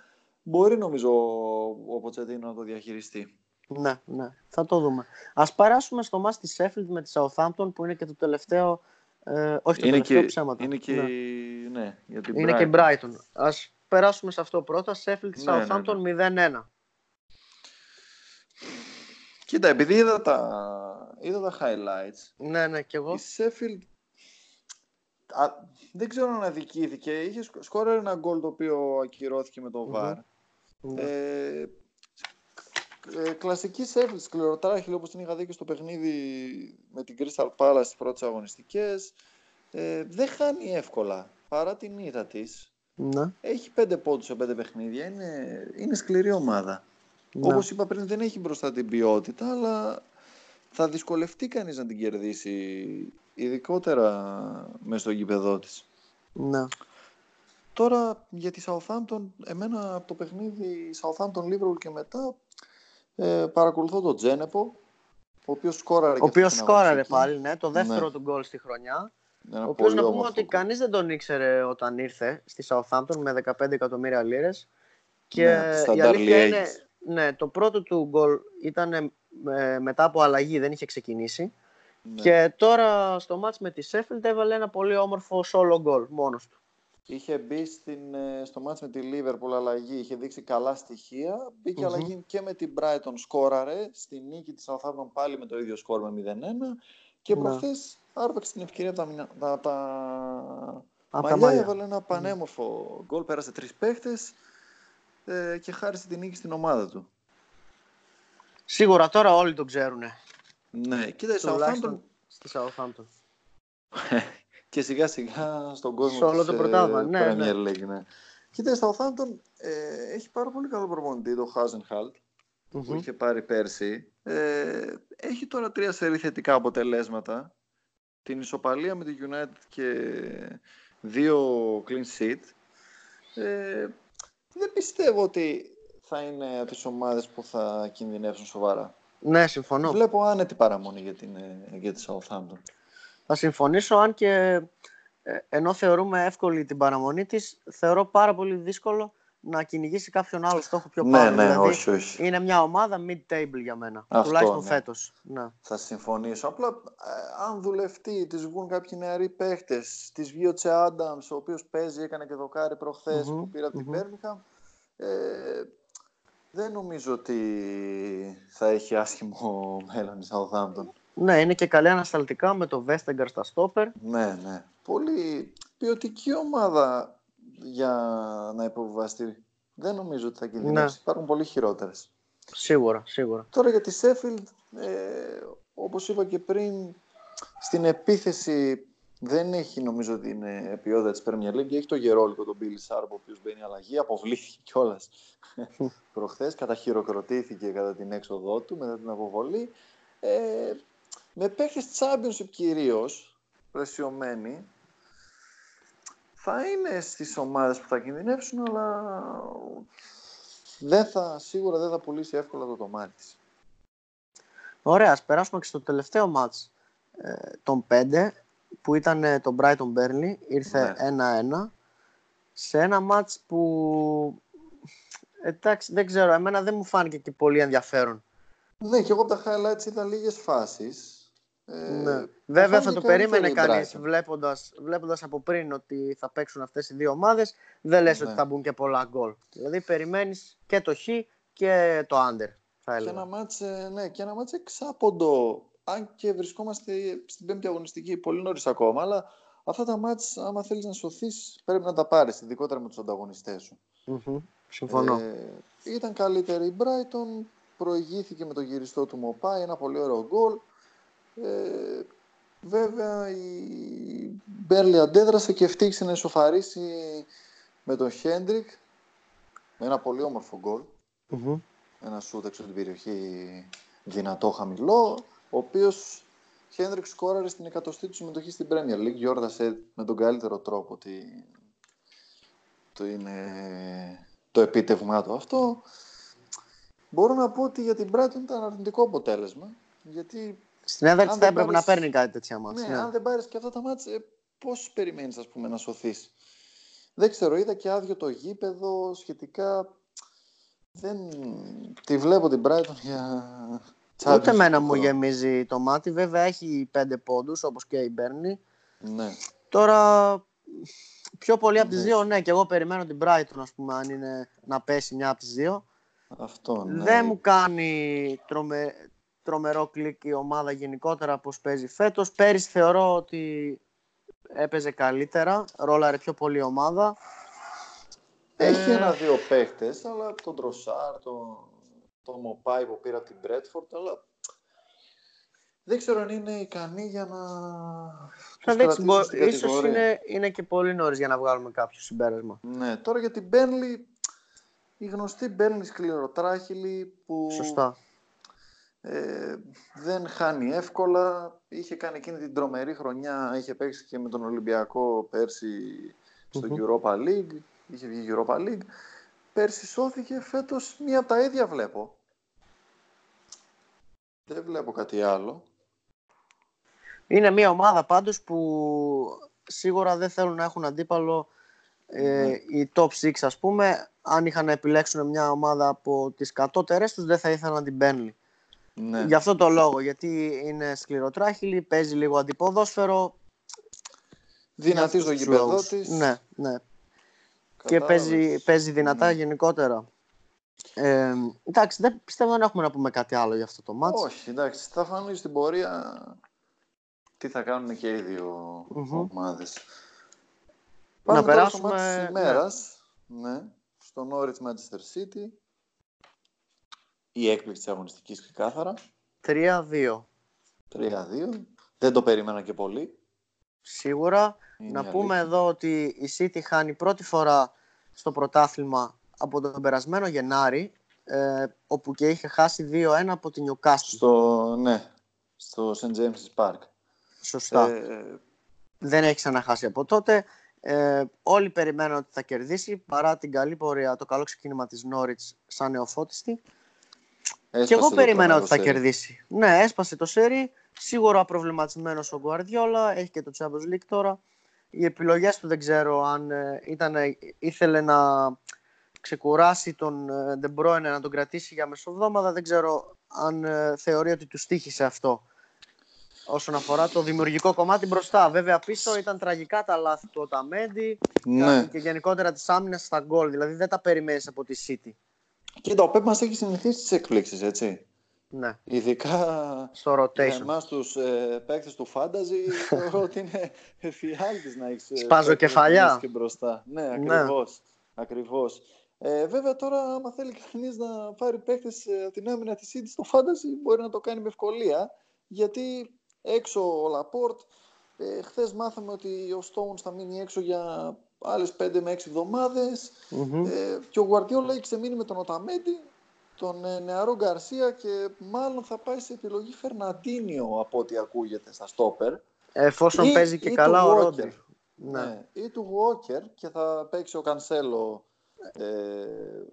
Μπορεί νομίζω ο- ο Ποτσετίνο να το διαχειριστεί. Ναι, ναι, θα το δούμε. Α περάσουμε στο μάτς της Sheffield με τη Southampton που είναι και το τελευταίο. Ε, όχι το Είναι τελευταίο και, ψέματα. είναι και, Ναι. ναι, για την Είναι και Brighton. Brighton. Α περάσουμε σε αυτό πρώτα. Sheffield Ναι, ναι, Southampton ναι. 0-1. Κοίτα, επειδή είδα τα, είδα τα highlights, Ναι, ναι, κι εγώ. η Sheffield α, δεν ξέρω αν αδικήθηκε. Είχε σκ- σκόραρε ένα γκολ το οποίο ακυρώθηκε με το Μμμ. VAR. Ναι. Ε, ε, κλασική Sheffield, σκληροτράχυλη όπως την είχα δει και στο παιχνίδι με την Crystal Palace στις πρώτες αγωνιστικές. Ε, δεν χάνει εύκολα παρά την ήττα της. Ναι, Έχει πέντε πόντους σε πέντε παιχνίδια. Είναι, είναι σκληρή ομάδα. ναι. Όπως είπα πριν δεν έχει μπροστά την ποιότητα αλλά θα δυσκολευτεί κανείς να την κερδίσει ειδικότερα μέσα στο γήπεδό της. ναι. Τώρα για τη Southampton, εμένα από το παιχνίδι Southampton Liverpool και μετά ε, παρακολουθώ τον Τζένεπο, ο οποίος σκόραρε Ο και οποίος αυτή την σκόραρε αγωνιστική. πάλι, ναι, το δεύτερο Ναι. του γκολ στη χρονιά. Ένα Ο οποίος πολύ να πούμε όμορφο ότι γκολ. κανείς δεν τον ήξερε όταν ήρθε στη Southampton με 15 εκατομμύρια λίρες. Και Ναι, στα η early αλήθεια είναι, ages. ναι, το πρώτο του γκολ ήταν ε, μετά από αλλαγή, δεν είχε ξεκινήσει. Ναι. Και τώρα στο μάτς με τη Sheffield έβαλε ένα πολύ όμορφο solo γκολ μόνος του. Είχε μπει στην, ε, στο μάτς με τη Liverpool αλλαγή, είχε δείξει καλά στοιχεία. Μπήκε Μμμ. αλλαγή και με την Brighton σκόραρε, στη νίκη της Southampton πάλι με το ίδιο σκόρ με 0-1 και Ναι. προχθές άρπαξε την ευκαιρία από τα, μυνα- τα, τα Από τα μαλλιά, μαλλιά. έβαλε ένα πανέμορφο γκολ, πέρασε τρεις παίχτες ε, και χάρισε την νίκη στην ομάδα του. Σίγουρα τώρα όλοι το ξέρουν. Ναι, κοίτα η Southampton Τουλάχιστον στη Southampton. και σιγά σιγά στον κόσμο Σε όλο της, το ε, πρωτάθλημα, ναι, Premier League, ναι. Κοίτα, η Southampton ε, έχει πάρα πολύ καλό προπονητή, το Hasenhalt, που Μμμ. είχε πάρει πέρσι. Ε, έχει τώρα τρία σερή θετικά αποτελέσματα. Την ισοπαλία με τη United και δύο clean sheet. Ε, δεν πιστεύω ότι θα είναι από τις ομάδες που θα κινδυνεύσουν σοβαρά. Ναι, συμφωνώ. Βλέπω άνετη παραμονή για, την, ε, για τη Southampton. Θα συμφωνήσω, αν και ε, ενώ θεωρούμε εύκολη την παραμονή της, θεωρώ πάρα πολύ δύσκολο να κυνηγήσει κάποιον άλλο στόχο πιο Ναι, πάνω. ναι, δηλαδή, όχι, όχι. είναι μια ομάδα mid-table για μένα. Αυτό, τουλάχιστον ναι. φέτος. Ναι. Θα συμφωνήσω. Απλά ε, αν δουλευτεί, της βγουν κάποιοι νεαροί παίχτες, της βγει ο Τσε Άνταμς, ο οποίος παίζει, έκανε και δοκάρι προχθές Μμμ, που πήρα από την μμμ. Birmingham, Ε, δεν νομίζω ότι θα έχει άσχημο μέλλον η Southampton. Ναι, είναι και καλή ανασταλτικά με το Vestager στα στόπερ. Ναι, ναι. Πολύ ποιοτική ομάδα για να υποβιβαστεί. Δεν νομίζω ότι θα κινδυνεύσει. Ναι. Υπάρχουν πολύ χειρότερες. Σίγουρα, σίγουρα. Τώρα για τη Sheffield, ε, όπως είπα και πριν, στην επίθεση δεν έχει νομίζω ότι είναι ποιότητα της Premier League. Έχει το γερόλικο τον Billy Sharp, ο οποίος μπαίνει αλλαγή, αποβλήθηκε κιόλας προχθές, καταχειροκροτήθηκε κατά την έξοδό του μετά την αποβολή. Ε, με παίχτες Championship κυρίως, πρεσιωμένοι, θα είναι στις ομάδες που θα κινδυνεύσουν, αλλά δεν θα, σίγουρα δεν θα πουλήσει εύκολα το τομάτι της. Ωραία, ας περάσουμε και στο τελευταίο μάτς ε, των 5 που ήταν ε, το Brighton Burnley. Ήρθε 1-1 σε ένα μάτς που εντάξει δεν ξέρω, εμένα δεν μου φάνηκε και πολύ ενδιαφέρον. Ναι, και εγώ από τα highlights είδα λίγες φάσεις. Ε, ναι. Βέβαια θα φάνηκε το περίμενε καλύτερη η κανείς Brighton. βλέποντας, βλέποντας από πριν ότι θα παίξουν αυτές οι δύο ομάδες δεν λες Ναι. ότι θα μπουν και πολλά γκολ. Δηλαδή περιμένεις και το χ και το under θα Και έλεγα. ένα μάτς, ε, ναι, και ένα μάτς εξάποντο. Αν και βρισκόμαστε στην πέμπτη αγωνιστική, πολύ νωρίς ακόμα, αλλά αυτά τα μάτς, άμα θέλεις να σωθείς, πρέπει να τα πάρεις, ειδικότερα με τους ανταγωνιστές σου. Μμμ. Συμφωνώ. Ε, ήταν καλύτερη η Brighton, προηγήθηκε με το γυριστό του Μοπάι, ένα πολύ ωραίο γκολ. Ε, βέβαια η Μπέρλι αντέδρασε και ευτύχησε να ισοφαρίσει με τον Χέντρικ με ένα πολύ όμορφο γκολ. Μμμ. Ένα σούτ έξω από την περιοχή δυνατό χαμηλό, ο οποίος Χέντρικ σκόραρε στην εκατοστή του συμμετοχή στην Premier League, γιόρτασε με τον καλύτερο τρόπο ότι το είναι το επίτευγμά του αυτό. Μπορώ να πω ότι για την Brighton ήταν αρνητικό αποτέλεσμα, γιατί Στην έδρα αν της θα δεν έπρεπε πάρεις- να παίρνει κάτι τέτοια μάτς. ναι, ναι. αν δεν πάρεις και αυτά τα μάτς, ε, πώς περιμένεις ας πούμε, να σωθείς; Δεν ξέρω, είδα και άδειο το γήπεδο, σχετικά δεν τη βλέπω την Brighton για Ούτε Champions εμένα του μου χρόνου. γεμίζει το μάτι. Βέβαια έχει πέντε πόντους όπως και η Μπέρνη. Ναι. Τώρα πιο πολύ από τις Ναι. δύο, ναι. Και εγώ περιμένω την Brighton, ας πούμε, αν είναι να πέσει μια από τις δύο. Αυτό, ναι. Δεν μου κάνει τρομε... τρομερό κλικ η ομάδα γενικότερα πώς παίζει φέτος. Πέρυσι θεωρώ ότι έπαιζε καλύτερα, ρόλαρε πιο πολύ η ομάδα. Έχει Ε, ένα-δύο παίχτες, αλλά τον Τροσάρ, τον, τον Μοπάι που πήρα από την Μπρέτφορντ, αλλά δεν ξέρω αν είναι ικανή για να Θα τους δείξει, κρατήσει μπο- στην ίσως κατηγορία. είναι, είναι και πολύ νωρίς για να βγάλουμε κάποιο συμπέρασμα. Ναι, τώρα για την Μπέρνλι, η γνωστή Μπέρνλι σκληροτράχυλη που Σωστά. Ε, δεν χάνει εύκολα. Είχε κάνει εκείνη την τρομερή χρονιά, είχε παίξει και με τον Ολυμπιακό πέρσι στο Μμμ. Europa League, είχε βγει Europa League. Πέρσι σώθηκε, φέτος μία από τα ίδια βλέπω. Δεν βλέπω κάτι άλλο. Είναι μια ομάδα πάντως που σίγουρα δεν θέλουν να έχουν αντίπαλο ε, Ναι. οι top 6 ας πούμε. Αν είχαν να επιλέξουν μια ομάδα από τις κατώτερες τους δεν θα ήθελαν να την Burnley. Ναι. Γι' αυτό το λόγο, γιατί είναι σκληροτράχυλη, παίζει λίγο αντιποδόσφαιρο. Δυνατής Για στο αυτούς τους γήπεδο λόγους. της. Ναι, ναι. Και Κατάλαβες. παίζει, παίζει δυνατά Ναι. γενικότερα. Ε, εντάξει, δεν πιστεύω δεν έχουμε να πούμε κάτι άλλο για αυτό το μάτς. Όχι, εντάξει, θα φανεί στην πορεία τι θα κάνουν και οι δύο Μμμ. ομάδες. Να Πάμε τώρα περάσουμε, στο μάτι ναι. της ημέρας. Ναι. Στο Norwich Manchester City. Η έκπληξη της αγωνιστικής ξεκάθαρα. 3-2. 3-2. Δεν το περίμενα και πολύ. Σίγουρα. Είναι να η πούμε αλήθεια. εδώ ότι η City χάνει πρώτη φορά στο πρωτάθλημα από τον περασμένο Γενάρη, ε, όπου και είχε χάσει 2-1 από την Newcastle. Στο, ναι, στο St. James's Park. Σωστά. Ε, Δεν έχει ξαναχάσει από τότε. Ε, όλοι περιμένουν ότι θα κερδίσει παρά την καλή πορεία, το καλό ξεκίνημα της Norwich σαν νεοφώτιστη. Έσπασε Και εγώ το περίμενα τρομερό ότι θα σερί. κερδίσει. Ναι, έσπασε το σερί. Σίγουρα προβληματισμένος ο Guardiola. Έχει και το Champions League τώρα. Οι επιλογές του δεν ξέρω αν ε, ήταν, ήθελε να ξεκουράσει τον ε, De Bruyne, να τον κρατήσει για μεσοβδόμαδα. Δεν ξέρω αν ε, θεωρεί ότι του στήχησε αυτό όσον αφορά το δημιουργικό κομμάτι μπροστά. Βέβαια πίσω ήταν τραγικά τα λάθη του Οταμέντι Ναι. και γενικότερα της άμυνας στα γκολ. Δηλαδή δεν τα περιμένεις από τη City. Κοίτα, ο Πέπ μας έχει συνηθίσει τις εκπλήξεις, έτσι. Ναι, Ειδικά στο για rotation. εμάς τους ε, παίκτες του Fantasy θεωρώ ότι είναι εφιάλτης να έχεις ε, Σπάζω παίκτες κεφαλιά. μέσα και μπροστά. Ναι, Ναι. ακριβώς. ακριβώς. Ε, βέβαια τώρα άμα θέλει κανείς να πάρει παίκτες ε, από την άμυνα της City στο Fantasy μπορεί να το κάνει με ευκολία γιατί έξω ο Λαπόρτ ε, χθες μάθαμε ότι ο Stones θα μείνει έξω για άλλες 5 με 6 εβδομάδες Μμμ. ε, και ο Guardiola έχει ξεμείνει με τον Οταμέντι, τον ε, νεαρό Γκαρσία και μάλλον θα πάει σε επιλογή Φερναντίνιο από ό,τι ακούγεται στα στόπερ. Εφόσον Ή- παίζει και ή καλά του ο Walker. Ρόντρι. Ναι. Ναι. Ή του Walker και θα παίξει ο Κανσέλο ε,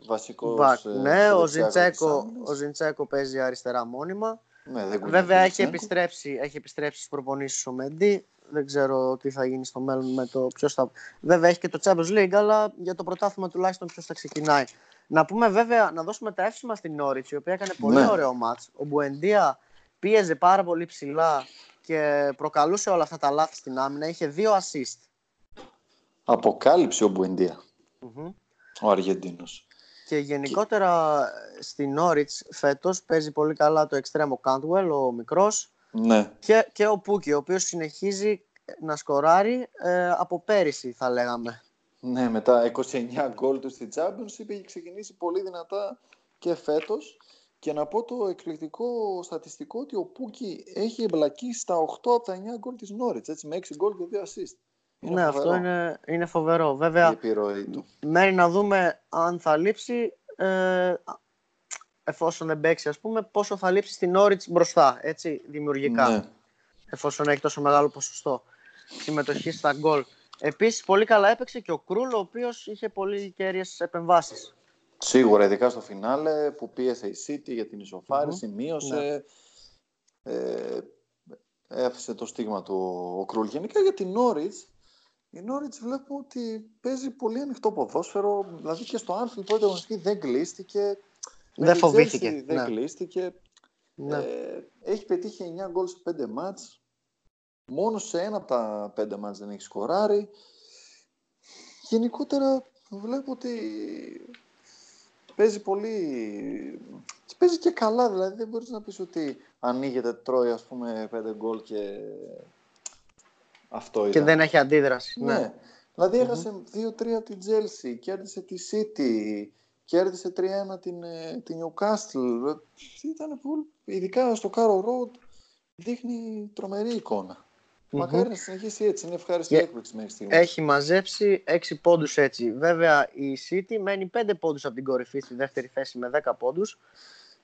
βασικός. Μπακ. ε, ναι, στο ο δεξιάκο της Ζιντσέκο, άμυνας. ο Ζιντσέκο παίζει αριστερά μόνιμα. Ναι, δεν κουνιέται Βέβαια ο έχει Ζιντσέκο. επιστρέψει, έχει επιστρέψει στις προπονήσεις ο Μεντί. Δεν ξέρω τι θα γίνει στο μέλλον με το ποιος θα. Βέβαια έχει και το Champions League, αλλά για το πρωτάθλημα τουλάχιστον ποιος θα ξεκινάει. Να πούμε βέβαια, να δώσουμε τα εύσημα στην Νόριτς, η οποία έκανε πολύ Ναι. ωραίο μάτς. Ο Μπουεντία πίεζε πάρα πολύ ψηλά και προκαλούσε όλα αυτά τα λάθη στην άμυνα. Είχε δύο assist. Αποκάλυψε ο Μπουεντία, Μμμ. ο Αργεντίνος. Και γενικότερα στην Norwich φέτος παίζει πολύ καλά το εξτρέμο Cantwell, ο μικρός, Ναι, και, και ο Πούκι, ο οποίος συνεχίζει να σκοράρει ε, από πέρυσι θα λέγαμε. ναι, μετά 29 γκολ του στη Championship έχει ξεκινήσει πολύ δυνατά και φέτος. Και να πω το εκπληκτικό στατιστικό ότι ο Πούκι έχει εμπλακεί στα 8 από τα 9 γκολ της Norwich, έτσι, με 6 γκολ και 2 assist. ναι, αυτό φοβερό είναι, είναι φοβερό. η Βέβαια, επιρροή του. μένει να δούμε αν θα λείψει, ε, εφόσον δεν παίξει ας πούμε, πόσο θα λείψει στην Norwich μπροστά, έτσι, δημιουργικά. Ναι. εφόσον έχει τόσο μεγάλο ποσοστό συμμετοχής στα γκολ. Επίσης, πολύ καλά έπαιξε και ο Κρούλ, ο οποίος είχε πολύ κέρυες επεμβάσεις. Σίγουρα, ειδικά στο φινάλε που πίεσε η City για την ισοφάριση, Μμμ. μείωσε. Ε, έφυσε το στίγμα του ο Κρούλ. Γενικά για την Norwich, η Norwich βλέπουμε ότι παίζει πολύ ανοιχτό ποδόσφαιρο. Δηλαδή και στο Anfield πρώτη αγωνιστική δεν κλείστηκε. Με Δεν τη φοβήθηκε, Chelsea Δεν ναι. κλείστηκε. Ναι. Ε, έχει πετύχει 9 γκολ σε 5 μάτς. Μόνο σε ένα από τα 5 μάτς δεν έχει σκοράρει. γενικότερα βλέπω ότι παίζει πολύ... Παίζει και καλά, δηλαδή δεν μπορείς να πεις ότι ανοίγεται, τρώει ας πούμε πέντε γκολ και αυτό ήταν. Και δεν έχει αντίδραση. Ναι. ναι. Δηλαδή έχασε 2-3 από την Chelsea, κέρδισε τη City, κέρδισε 3-1 την, ε, την Newcastle. Ήταν πολύ, ειδικά στο Caro Road δείχνει τρομερή εικόνα. Mm-hmm. Μακάρι να συνεχίσει έτσι. Είναι ευχάριστη yeah. έκπληξη μέχρι στιγμής. Έχει μαζέψει 6 πόντους έτσι. Βέβαια η City μένει 5 πόντους από την κορυφή στη δεύτερη θέση με 10 πόντους.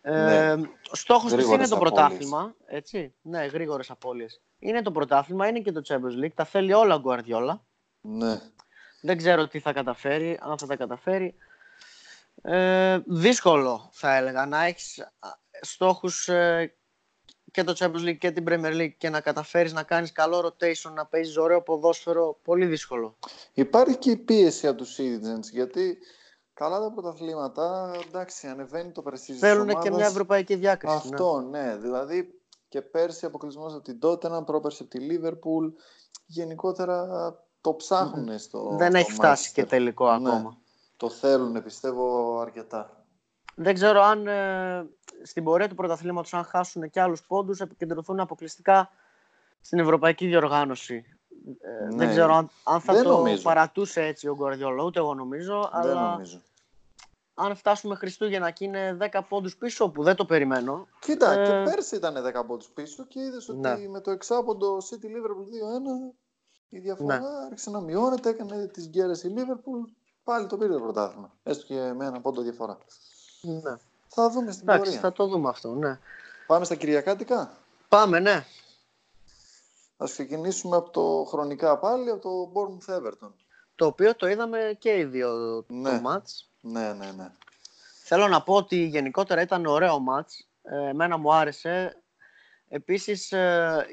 Ε, ναι. Ε, στόχος της είναι το πρωτάθλημα. Έτσι. Ναι, γρήγορες απώλειες. Είναι το πρωτάθλημα, είναι και το Champions League. Τα θέλει όλα ο Guardiola. Ναι. Δεν ξέρω τι θα καταφέρει, αν θα τα καταφέρει. Ε, δύσκολο θα έλεγα να έχεις στόχους ε, και το Champions League και την Premier League και να καταφέρεις να κάνεις καλό rotation, να παίζεις ωραίο ποδόσφαιρο, πολύ δύσκολο. Υπάρχει και η πίεση από τους Citizens, γιατί καλά τα πρωταθλήματα, εντάξει, ανεβαίνει το πρεσίζι Θέλουν και μια ευρωπαϊκή διάκριση. Ναι. Αυτό, ναι. ναι. Δηλαδή και πέρσι αποκλεισμός από την Tottenham, πρόπερσι από τη Liverpool. Γενικότερα το ψάχνουν στο. Δεν έχει φτάσει και τελικό ναι. ακόμα. Το θέλουν, πιστεύω, αρκετά. Δεν ξέρω αν ε, στην πορεία του πρωταθλήματος, αν χάσουν και άλλους πόντους, επικεντρωθούν αποκλειστικά στην ευρωπαϊκή διοργάνωση. Ε, δεν ναι. ξέρω αν, αν θα το παρατούσε έτσι ο Γκουαρδιόλα, ούτε εγώ νομίζω. Δεν αλλά νομίζω. αν φτάσουμε Χριστούγεννα και είναι 10 πόντους πίσω, που δεν το περιμένω. Κοίτα, ε... και πέρσι ήταν 10 πόντους πίσω και είδες ότι ναι. με το εξάποντο City Liverpool 2-1 η διαφορά ναι. άρχισε να μειώνεται, έκανε τις γκέρες η Liverpool, πάλι το πήρε το πρωτάθλημα. Έστω και με ένα πόντο διαφορά. Ναι. Θα δούμε στην Εντάξει, πορεία. Θα το δούμε αυτό, ναι. Πάμε στα Κυριακάτικα; Πάμε, ναι. Ας ξεκινήσουμε από το χρονικά πάλι, από το Bournemouth Everton. Το οποίο το είδαμε και οι δύο ναι. το μάτς. Ναι, ναι, ναι. Θέλω να πω ότι γενικότερα ήταν ωραίο μάτς. Ε, εμένα μου άρεσε. Επίσης, ε,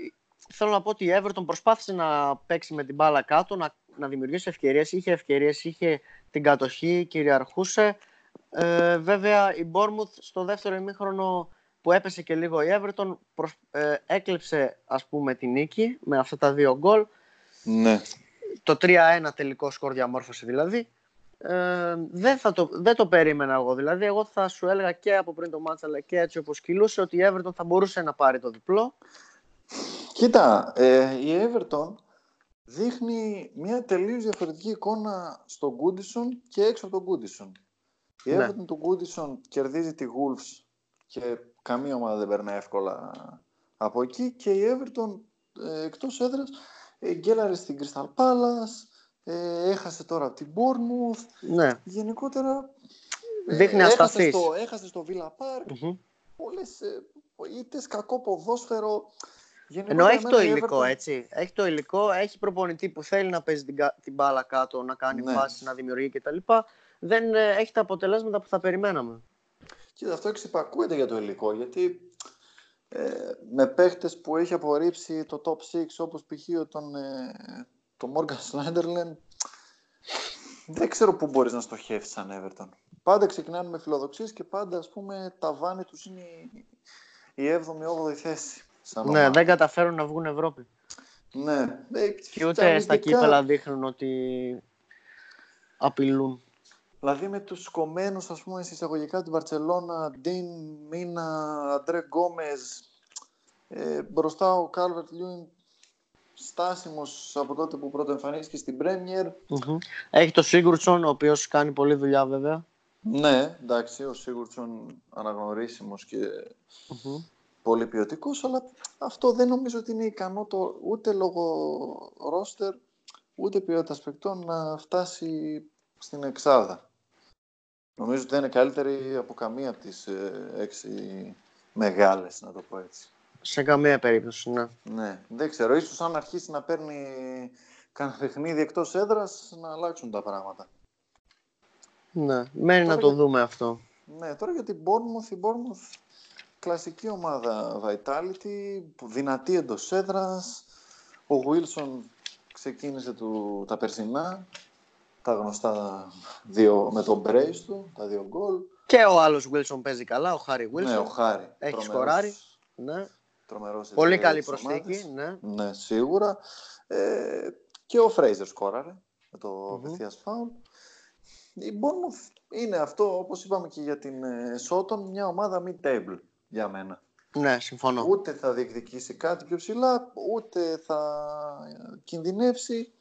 θέλω να πω ότι η Everton προσπάθησε να παίξει με την μπάλα κάτω, να, να δημιουργήσει ευκαιρίες. Είχε ευκαιρίες, είχε την κατοχή, κυριαρχούσε. Ε, βέβαια η Bournemouth στο δεύτερο ημίχρονο που έπεσε και λίγο η Everton ε, έκλεψε ας πούμε τη νίκη με αυτά τα δύο γκολ. Ναι. Το 3-1 τελικό σκορ διαμόρφωση δηλαδή. Ε, δεν, θα το, δεν το περίμενα εγώ. Δηλαδή, εγώ θα σου έλεγα και από πριν το μάτσα, αλλά και έτσι όπως κυλούσε, ότι η Everton θα μπορούσε να πάρει το διπλό. Κοίτα, ε, η Everton δείχνει μια τελείως διαφορετική εικόνα στον Goodison και έξω από τον Goodison. Η ναι. Everton του Goodison κερδίζει τη Wolves και καμία ομάδα δεν περνάει εύκολα από εκεί και η Everton ε, εκτός έδρας ε, γκέλαρε στην Crystal Palace, ε, έχασε τώρα την Bournemouth. Ναι. Γενικότερα Δείχνει ε, έχασε, στο, έχασε στο Villa Park. Mm-hmm. Πολλές ε, ήττες, κακό ποδόσφαιρο. Ενώ έχει το υλικό, Everton... έτσι. Έχει το υλικό, έχει προπονητή που θέλει να παίζει την, την μπάλα κάτω, να κάνει ναι. να δημιουργεί κτλ δεν ε, έχει τα αποτελέσματα που θα περιμέναμε. Κοίτα, αυτό εξυπακούεται για το υλικό, γιατί ε, με παίχτες που έχει απορρίψει το top 6, όπως π.χ. τον, ε, τον Morgan Slenderland, δεν ξέρω πού μπορείς να στοχεύσεις σαν Everton. Πάντα ξεκινάνε με φιλοδοξίες και πάντα, ας πούμε, ταβάνι τους είναι η 7η-8η θέση. Σαν ναι, δεν καταφέρουν να βγουν Ευρώπη. Ναι. Ε, και ούτε στα κύπελα δείχνουν ότι απειλούν. Δηλαδή με τους κομμένους, ας πούμε, εισαγωγικά του Μπαρτσελόνα, Ντιν, Μίνα, Αντρέ Γκόμες, ε, μπροστά ο Κάλβερτ Λιούιν στάσιμος από τότε που πρωτοεμφανίστηκε στην πρεμιερ Έχει το Σίγουρτσον, ο οποίος κάνει πολλή δουλειά βέβαια. Ναι, εντάξει, ο Σίγουρτσον αναγνωρίσιμος και πολύ ποιοτικός, αλλά αυτό δεν νομίζω ότι είναι ικανό το, ούτε λόγω ρόστερ, ούτε ποιότητας παικτών να φτάσει στην εξάδα. Νομίζω ότι δεν είναι καλύτερη από καμία από τις ε, έξι μεγάλες, να το πω έτσι. Σε καμία περίπτωση, ναι. Ναι, δεν ξέρω. Ίσως αν αρχίσει να παίρνει κανένα παιχνίδι εκτός έδρας, να αλλάξουν τα πράγματα. Ναι, μένει να το δούμε αυτό. Ναι, τώρα για την Bournemouth, η Bournemouth κλασική ομάδα Vitality, δυνατή εντός έδρας. Ο Wilson ξεκίνησε του, τα περσινά τα γνωστά δύο, με τον Brace του, τα δύο γκολ. Και ο άλλος Wilson παίζει καλά, ο Χάρι Wilson. Ναι, ο Χάρι. Έχει τρομερός, σκοράρει. Ναι. Τρομερός Πολύ καλή προσθήκη. Ναι. ναι, σίγουρα. Ε, και ο Φρέιζερ σκόραρε. με το mm απευθείας φάουλ. Η Bournemouth είναι αυτό, όπως είπαμε και για την Σότον, μια ομάδα mid-table για μένα. Ναι, συμφωνώ. Ούτε θα διεκδικήσει κάτι πιο ψηλά, ούτε θα κινδυνεύσει.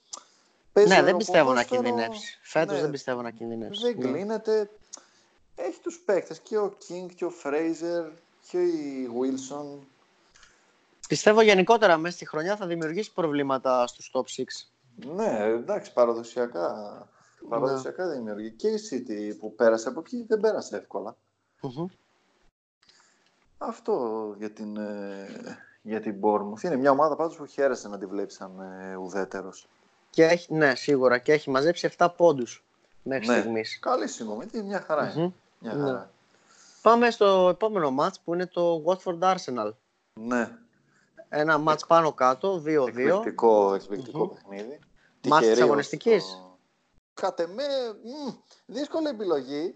Παίζει ναι, δεν πιστεύω να κινδυνεύσει. Φέτος ναι, δεν πιστεύω να κινδυνεύσει. Δεν ναι. κλείνεται. Έχει τους παίκτες και ο King και ο Fraser και η Wilson. Πιστεύω γενικότερα μέσα στη χρονιά θα δημιουργήσει προβλήματα στους top 6. Ναι, εντάξει, παραδοσιακά, παραδοσιακά ναι. δημιουργεί. Και η City που πέρασε από εκεί δεν πέρασε Αυτό για την, ε, για την Bournemouth. Είναι μια ομάδα πάντως που χαίρεσε να τη βλέπεις σαν ε, ουδέτερος. Και έχει, ναι, σίγουρα. Και έχει μαζέψει 7 πόντους μέχρι ναι. στιγμής. Καλή συγκομιδή, μια χαρά είναι. Μια ναι. χαρά. Πάμε στο επόμενο μάτς που είναι το Watford Arsenal. Ναι. Ένα μάτς πάνω κάτω, 2-2. Εκπληκτικό, εκπληκτικό mm-hmm. παιχνίδι. Μάτς της αγωνιστικής. Στο... Κατ' εμέ, δύσκολη επιλογή.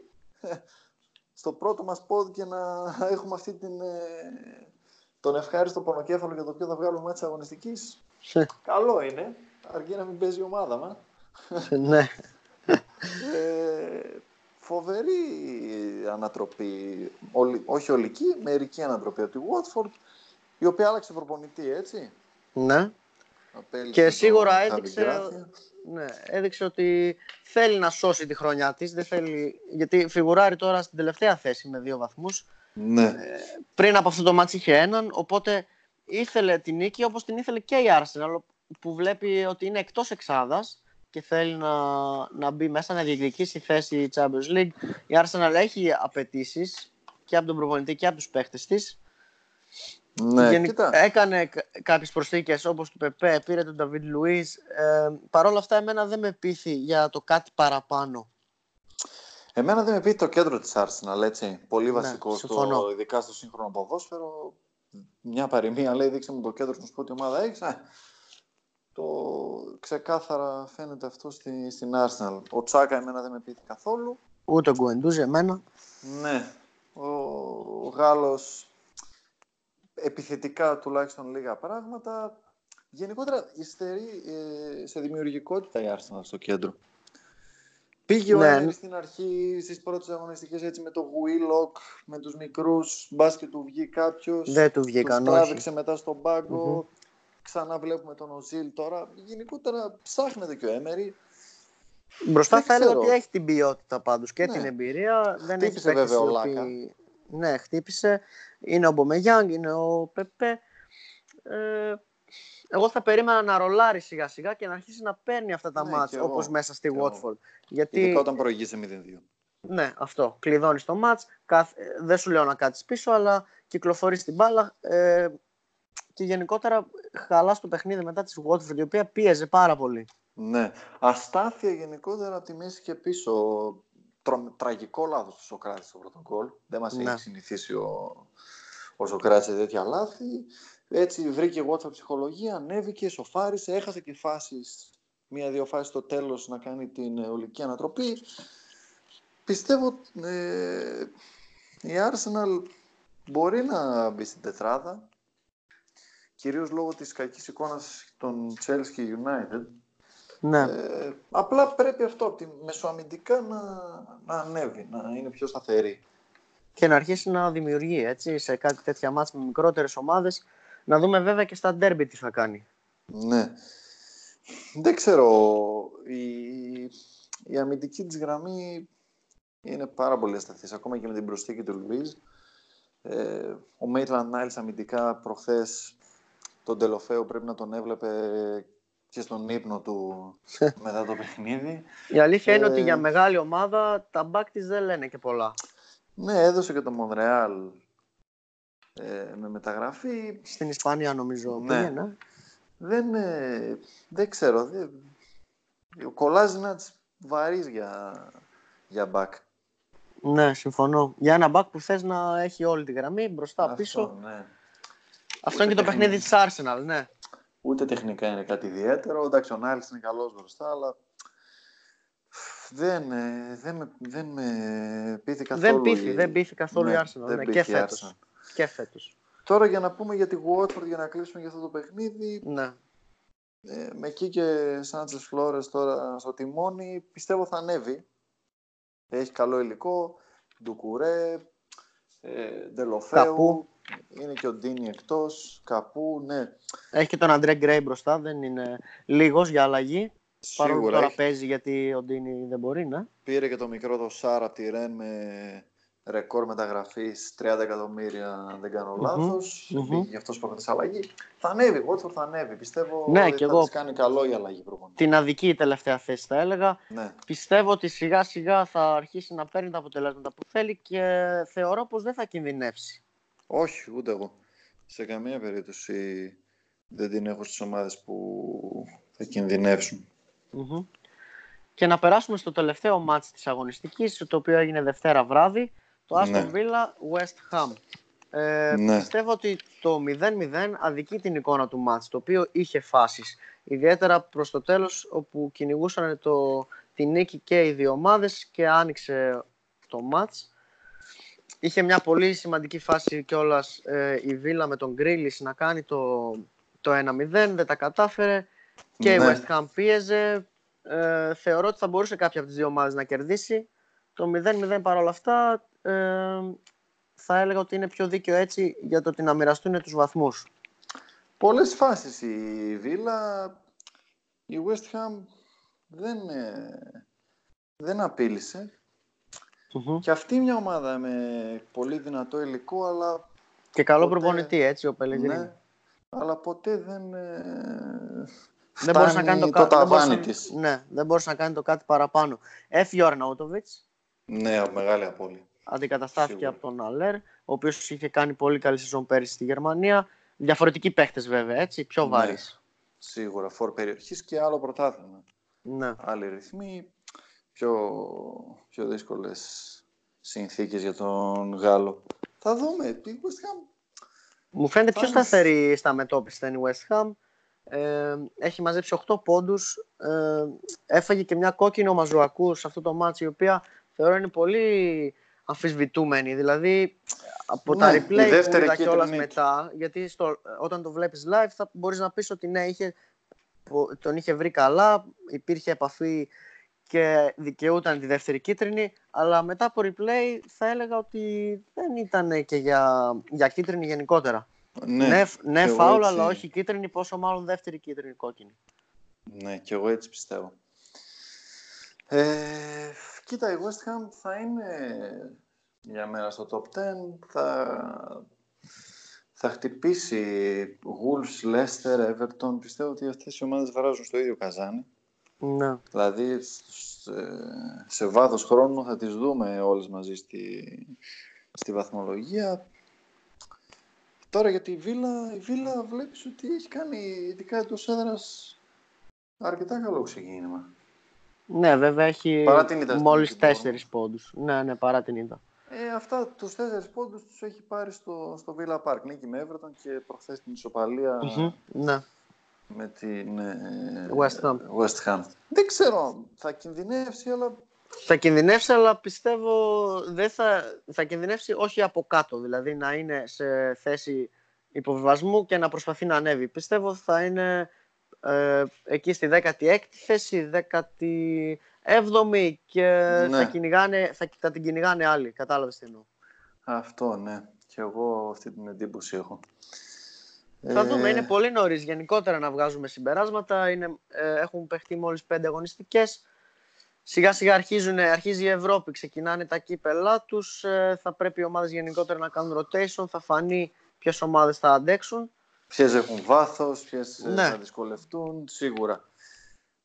Στο πρώτο μας πόδι και να έχουμε αυτή την, ε, τον ευχάριστο πονοκέφαλο για το οποίο θα βγάλουμε μάτς αγωνιστικής. Καλό είναι, αρκεί να μην παίζει η ομάδα μας. ναι. Ε, φοβερή ανατροπή, όχι ολική, μερική ανατροπή από τη Watford, η οποία άλλαξε προπονητή, έτσι. Ναι. Και σίγουρα έδειξε, ναι, έδειξε ότι θέλει να σώσει τη χρονιά της. Δεν θέλει, γιατί φιγουράρει τώρα στην τελευταία θέση με δύο βαθμούς. Ναι. Ε, πριν από αυτό το ματς είχε έναν, οπότε ήθελε την νίκη όπως την ήθελε και η Arsenal που βλέπει ότι είναι εκτός εξάδας και θέλει να, να μπει μέσα να διεκδικήσει θέση Champions League. Η Arsenal έχει απαιτήσεις και από τον προπονητή και από τους παίχτες της. Ναι, Γενικ... Έκανε κάποιες προσθήκες όπως του Πεπέ, πήρε τον Νταβίντ Λουίς. Ε, Παρ' όλα αυτά εμένα δεν με πείθει για το κάτι παραπάνω. Εμένα δεν με πείθει το κέντρο της Arsenal, έτσι. Πολύ ναι, βασικό, ναι, στο, ειδικά στο σύγχρονο ποδόσφαιρο. Μια παροιμία λέει δείξε μου το κέντρο σου πω τι ομάδα έχεις. Ε, το ξεκάθαρα φαίνεται αυτό στη, στην Arsenal. Ο Τσάκα εμένα δεν με πείθει καθόλου. Ούτε ο Γκουεντούζ εμένα. Ναι. Ο, ο Γάλλος επιθετικά τουλάχιστον λίγα πράγματα. Γενικότερα υστερεί ε, σε δημιουργικότητα η Arsenal στο κέντρο. Πήγε ο ναι. στην αρχή στις πρώτες αγωνιστικές έτσι με το Willock, με τους μικρούς, μπάσκετ του βγει κάποιος. Δεν του βγήκαν, Τους τράβηξε μετά στον παγκο Ξανά βλέπουμε τον Οζίλ τώρα. Γενικότερα ψάχνεται και ο Έμερι. Μπροστά θα έλεγα ότι έχει την ποιότητα πάντως και ναι. την εμπειρία. Δεν Χτύπησε έχει βέβαια ο Λάκα. Ναι, χτύπησε. Είναι ο Μπομεγιάνγκ, είναι ο Πεπέ. Ε, εγώ θα περίμενα να ρολάρει σιγά σιγά και να αρχίσει να παίρνει αυτά τα ναι, μάτς όπως μέσα στη Watford. Γιατί... Ειδικά όταν προηγείσαι 0-2. Ναι, αυτό. Κλειδώνεις το μάτς. Δεν σου λέω να κάτσεις πίσω, αλλά κυκλοφορείς την μπάλα. Ε, και γενικότερα χαλάς το παιχνίδι μετά της Watford, η οποία πίεζε πάρα πολύ. Ναι. Αστάθεια γενικότερα από τη μέση και πίσω. Τρο... Τραγικό λάθος του Σοκράτης στο πρωτοκόλ. Δεν μας ναι. έχει συνηθίσει ο, ο Σοκράτης σε τέτοια λάθη. Έτσι βρήκε Watford ψυχολογία, ανέβηκε, σοφάρισε, έχασε και φάσεις. Μία-δύο φάσεις στο τέλος να κάνει την ολική ανατροπή. Πιστεύω ε, η Arsenal μπορεί να μπει στην τετράδα κυρίως λόγω της κακής εικόνας των Chelsea και United. Ναι. Ε, απλά πρέπει αυτό από τη μεσοαμυντικά να, να ανέβει, να είναι πιο σταθερή. Και να αρχίσει να δημιουργεί έτσι, σε κάτι τέτοια μάτς με μικρότερες ομάδες. Να δούμε βέβαια και στα derby τι θα κάνει. Ναι. Δεν ξέρω. Η, η αμυντική της γραμμή είναι πάρα πολύ ασταθής. Ακόμα και με την προσθήκη του Λουίζ. Ε, ο Μέιτλαντ Νάιλς αμυντικά προχθές τον Τελοφέο πρέπει να τον έβλεπε και στον ύπνο του μετά το παιχνίδι. Η αλήθεια είναι ότι για μεγάλη ομάδα τα μπακ της δεν λένε και πολλά. Ναι, έδωσε και το Μονρεάλ ε, με μεταγραφή. Στην Ισπανία νομίζω ναι. πήγαινε. Δεν, ε, δεν ξέρω. Δεν... Ο Κολλάζ είναι βαρύς για, για μπακ. Ναι, συμφωνώ. Για ένα μπακ που θες να έχει όλη τη γραμμή μπροστά, Αυτό, πίσω. Ναι. Αυτό είναι και το παιχνίδι της Arsenal, ναι. Ούτε τεχνικά είναι κάτι ιδιαίτερο. Εντάξει, ο Νάιλ είναι καλός μπροστά, αλλά δεν, ε, δεν, με, δεν με πείθει καθόλου. Δεν πείθει, η... δεν πείθει καθόλου ναι, η Arsenal. Ναι, και φέτος. και φέτος. Τώρα για να πούμε για τη Watford, για να κλείσουμε για αυτό το παιχνίδι. Ναι. ε, με εκεί και Σάντσες Φλόρες τώρα στο τιμόνι πιστεύω θα ανέβει. Έχει καλό υλικό, Ντουκουρέ, ε, Ντελοφέου, είναι και ο Ντίνι εκτός, Καπού, ναι. Έχει και τον Αντρέ Γκρέι μπροστά, δεν είναι λίγος για αλλαγή. Παρόλο που τώρα παίζει γιατί ο Ντίνι δεν μπορεί, ναι. Πήρε και το μικρό το Σάρα από τη Ρεν με ρεκόρ μεταγραφής 30 εκατομμύρια, αν δεν κάνω λάθος. Mm-hmm. Γι' αυτό που έκανε αλλαγή. Θα ανέβει, ο θα ανέβει. Πιστεύω ναι, ότι θα εγώ... κάνει καλό η αλλαγή προπονητή. Την αδική τελευταία θέση θα έλεγα. Ναι. Πιστεύω ότι σιγά σιγά θα αρχίσει να παίρνει τα αποτελέσματα που θέλει και θεωρώ πως δεν θα κινδυνεύσει. Όχι, ούτε εγώ. Σε καμία περίπτωση δεν την έχω στις ομάδες που θα κινδυνεύσουν. Mm-hmm. Και να περάσουμε στο τελευταίο μάτς της αγωνιστικής, το οποίο έγινε Δευτέρα βράδυ. Το Aston ναι. Villa West Ham. Ε, ναι. Πιστεύω ότι το 0-0 αδικεί την εικόνα του μάτς, το οποίο είχε φάσεις. Ιδιαίτερα προς το τέλος, όπου κυνηγούσαν το, τη νίκη και οι δύο ομάδες και άνοιξε το μάτς. Είχε μια πολύ σημαντική φάση κιόλας ε, η Βίλα με τον Γκρίλις να κάνει το, το 1-0, δεν τα κατάφερε και η ναι. West Ham πίεζε. Ε, θεωρώ ότι θα μπορούσε κάποια από τις δύο ομάδες να κερδίσει. Το 0-0 παρόλα αυτά θα έλεγα ότι είναι πιο δίκαιο έτσι για το ότι να μοιραστούν τους βαθμούς. Πολλές φάσεις η Βίλα, η West Ham δεν, ε, δεν απειλησε Και αυτή μια ομάδα με πολύ δυνατό υλικό, αλλά... Και καλό ποτέ... προπονητή, έτσι, ο Πελεγρίνη. Ναι, αλλά ποτέ δεν... Ε... Δεν μπορούσε να κάνει το, το ταβάνι της. Ναι, δεν μπορούσε να κάνει το κάτι παραπάνω. Έφυγε ο Αρναούτοβιτς. Ναι, μεγάλη απώλεια αντικαταστάθηκε από τον Αλέρ, ο οποίος είχε κάνει πολύ καλή σεζόν πέρυσι στη Γερμανία. Διαφορετικοί παίχτες βέβαια, έτσι, πιο ναι, βάρη. Σίγουρα, φόρ περιοχής και άλλο πρωτάθλημα. Ναι. Άλλοι ρυθμοί, πιο, πιο δύσκολες συνθήκες για τον Γάλλο. Θα δούμε. Η West Ham. Μου φαίνεται πιο σταθερή στα μετώπιση η West Ham. Ε, έχει μαζέψει 8 πόντους. Ε, έφαγε και μια κόκκινο μαζουακού σε αυτό το μάτσο, η οποία θεωρώ είναι πολύ αμφισβητούμενη. Δηλαδή, από ναι, τα replay που είδα κιόλας μετά, γιατί στο, όταν το βλέπεις live θα μπορείς να πεις ότι ναι, είχε, τον είχε βρει καλά, υπήρχε επαφή και δικαιούταν τη δεύτερη κίτρινη, αλλά μετά από replay θα έλεγα ότι δεν ήταν και για, για κίτρινη γενικότερα. Ναι, ναι, ναι φάουλ, αλλά όχι κίτρινη, πόσο μάλλον δεύτερη κίτρινη κόκκινη. Ναι, και εγώ έτσι πιστεύω. Ε, Κοίτα, η West Ham θα είναι για μέρα στο top 10. Θα, θα χτυπήσει Wolves, Leicester, Everton. Πιστεύω ότι αυτές οι ομάδες βράζουν στο ίδιο καζάνι. Ναι. Δηλαδή, σε, σε βάθος χρόνου θα τις δούμε όλες μαζί στη, στη βαθμολογία. Τώρα για τη Βίλα, η Βίλα βλέπεις ότι έχει κάνει ειδικά εντός έδρας αρκετά καλό ξεκίνημα. Ναι, βέβαια έχει μόλις τέσσερις πόντους. Ναι, ναι, παρά την είδα. Ε, αυτά τους τέσσερις πόντους τους έχει πάρει στο, στο Villa Park. Νίκη με Everton και προχθές την ισοπαλία ναι. Με την ε, West, Ham. West Ham. Δεν ξέρω, θα κινδυνεύσει, αλλά... Θα κινδυνεύσει, αλλά πιστεύω δεν θα, θα κινδυνεύσει όχι από κάτω, δηλαδή να είναι σε θέση υποβιβασμού και να προσπαθεί να ανέβει. Πιστεύω θα είναι ε, εκεί στη 16η θέση, 17η και ναι. θα, κυνηγάνε, θα, θα την κυνηγάνε άλλοι. Κατάλαβες τι εννοώ. Αυτό, ναι. Και εγώ αυτή την εντύπωση έχω. Θα ε... δούμε. Είναι πολύ νωρίς γενικότερα να βγάζουμε συμπεράσματα. Είναι, ε, έχουν παιχτεί μόλις πέντε αγωνιστικές. Σιγά σιγά αρχίζουν, αρχίζει η Ευρώπη, ξεκινάνε τα κύπελά τους. Ε, θα πρέπει οι ομάδες γενικότερα να κάνουν rotation. Θα φανεί ποιες ομάδες θα αντέξουν. Ποιες έχουν βάθος, ποιες ε, ναι. θα δυσκολευτούν, σίγουρα.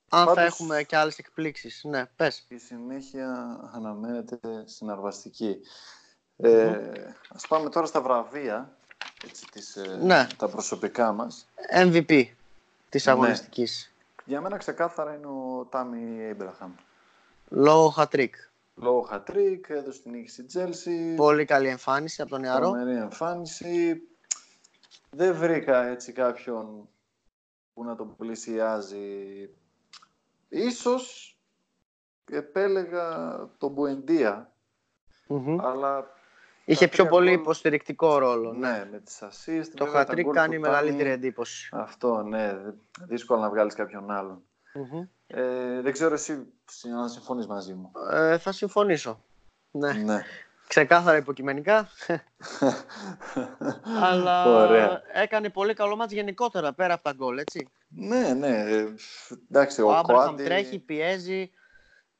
Αν Πάντως, θα έχουμε και άλλες εκπλήξεις. Ναι, πες. Η συνέχεια αναμένεται συναρπαστική. Ε, ας πάμε τώρα στα βραβεία, έτσι, τις, ε, ναι. τα προσωπικά μας. MVP της ναι. αγωνιστικής. Για μένα ξεκάθαρα είναι ο Τάμι Έμπραχαμ. Λόγω χατρίκ. Λόγω χατρίκ, έδωσε την νίκη στη Τσέλσι. Πολύ καλή εμφάνιση από τον νεαρό. Πολύ εμφάνιση δεν βρήκα έτσι κάποιον που να τον πλησιάζει. Ίσως επέλεγα τον μπουεντια αλλά... Είχε τα πιο τρία πολύ γκολ- υποστηρικτικό ρόλο. Ναι. Ναι, με τις assist. Το βέβαια, τα hat-trick γκολ κάνει του μεγαλύτερη Τάνι- εντύπωση. Αυτό, ναι. Δύσκολο να βγάλεις κάποιον άλλον. Μμμ. Ε, δεν ξέρω εσύ αν συμφωνείς μαζί μου. Ε, θα συμφωνήσω. Ναι. ναι. Ξεκάθαρα υποκειμενικά. αλλά Ωραία. έκανε πολύ καλό μάτς γενικότερα πέρα από τα γκολ, έτσι. ναι, ναι. ε, Εντάξει, Ο, ο, Άμπραχαμ Κοάντι... τρέχει, πιέζει.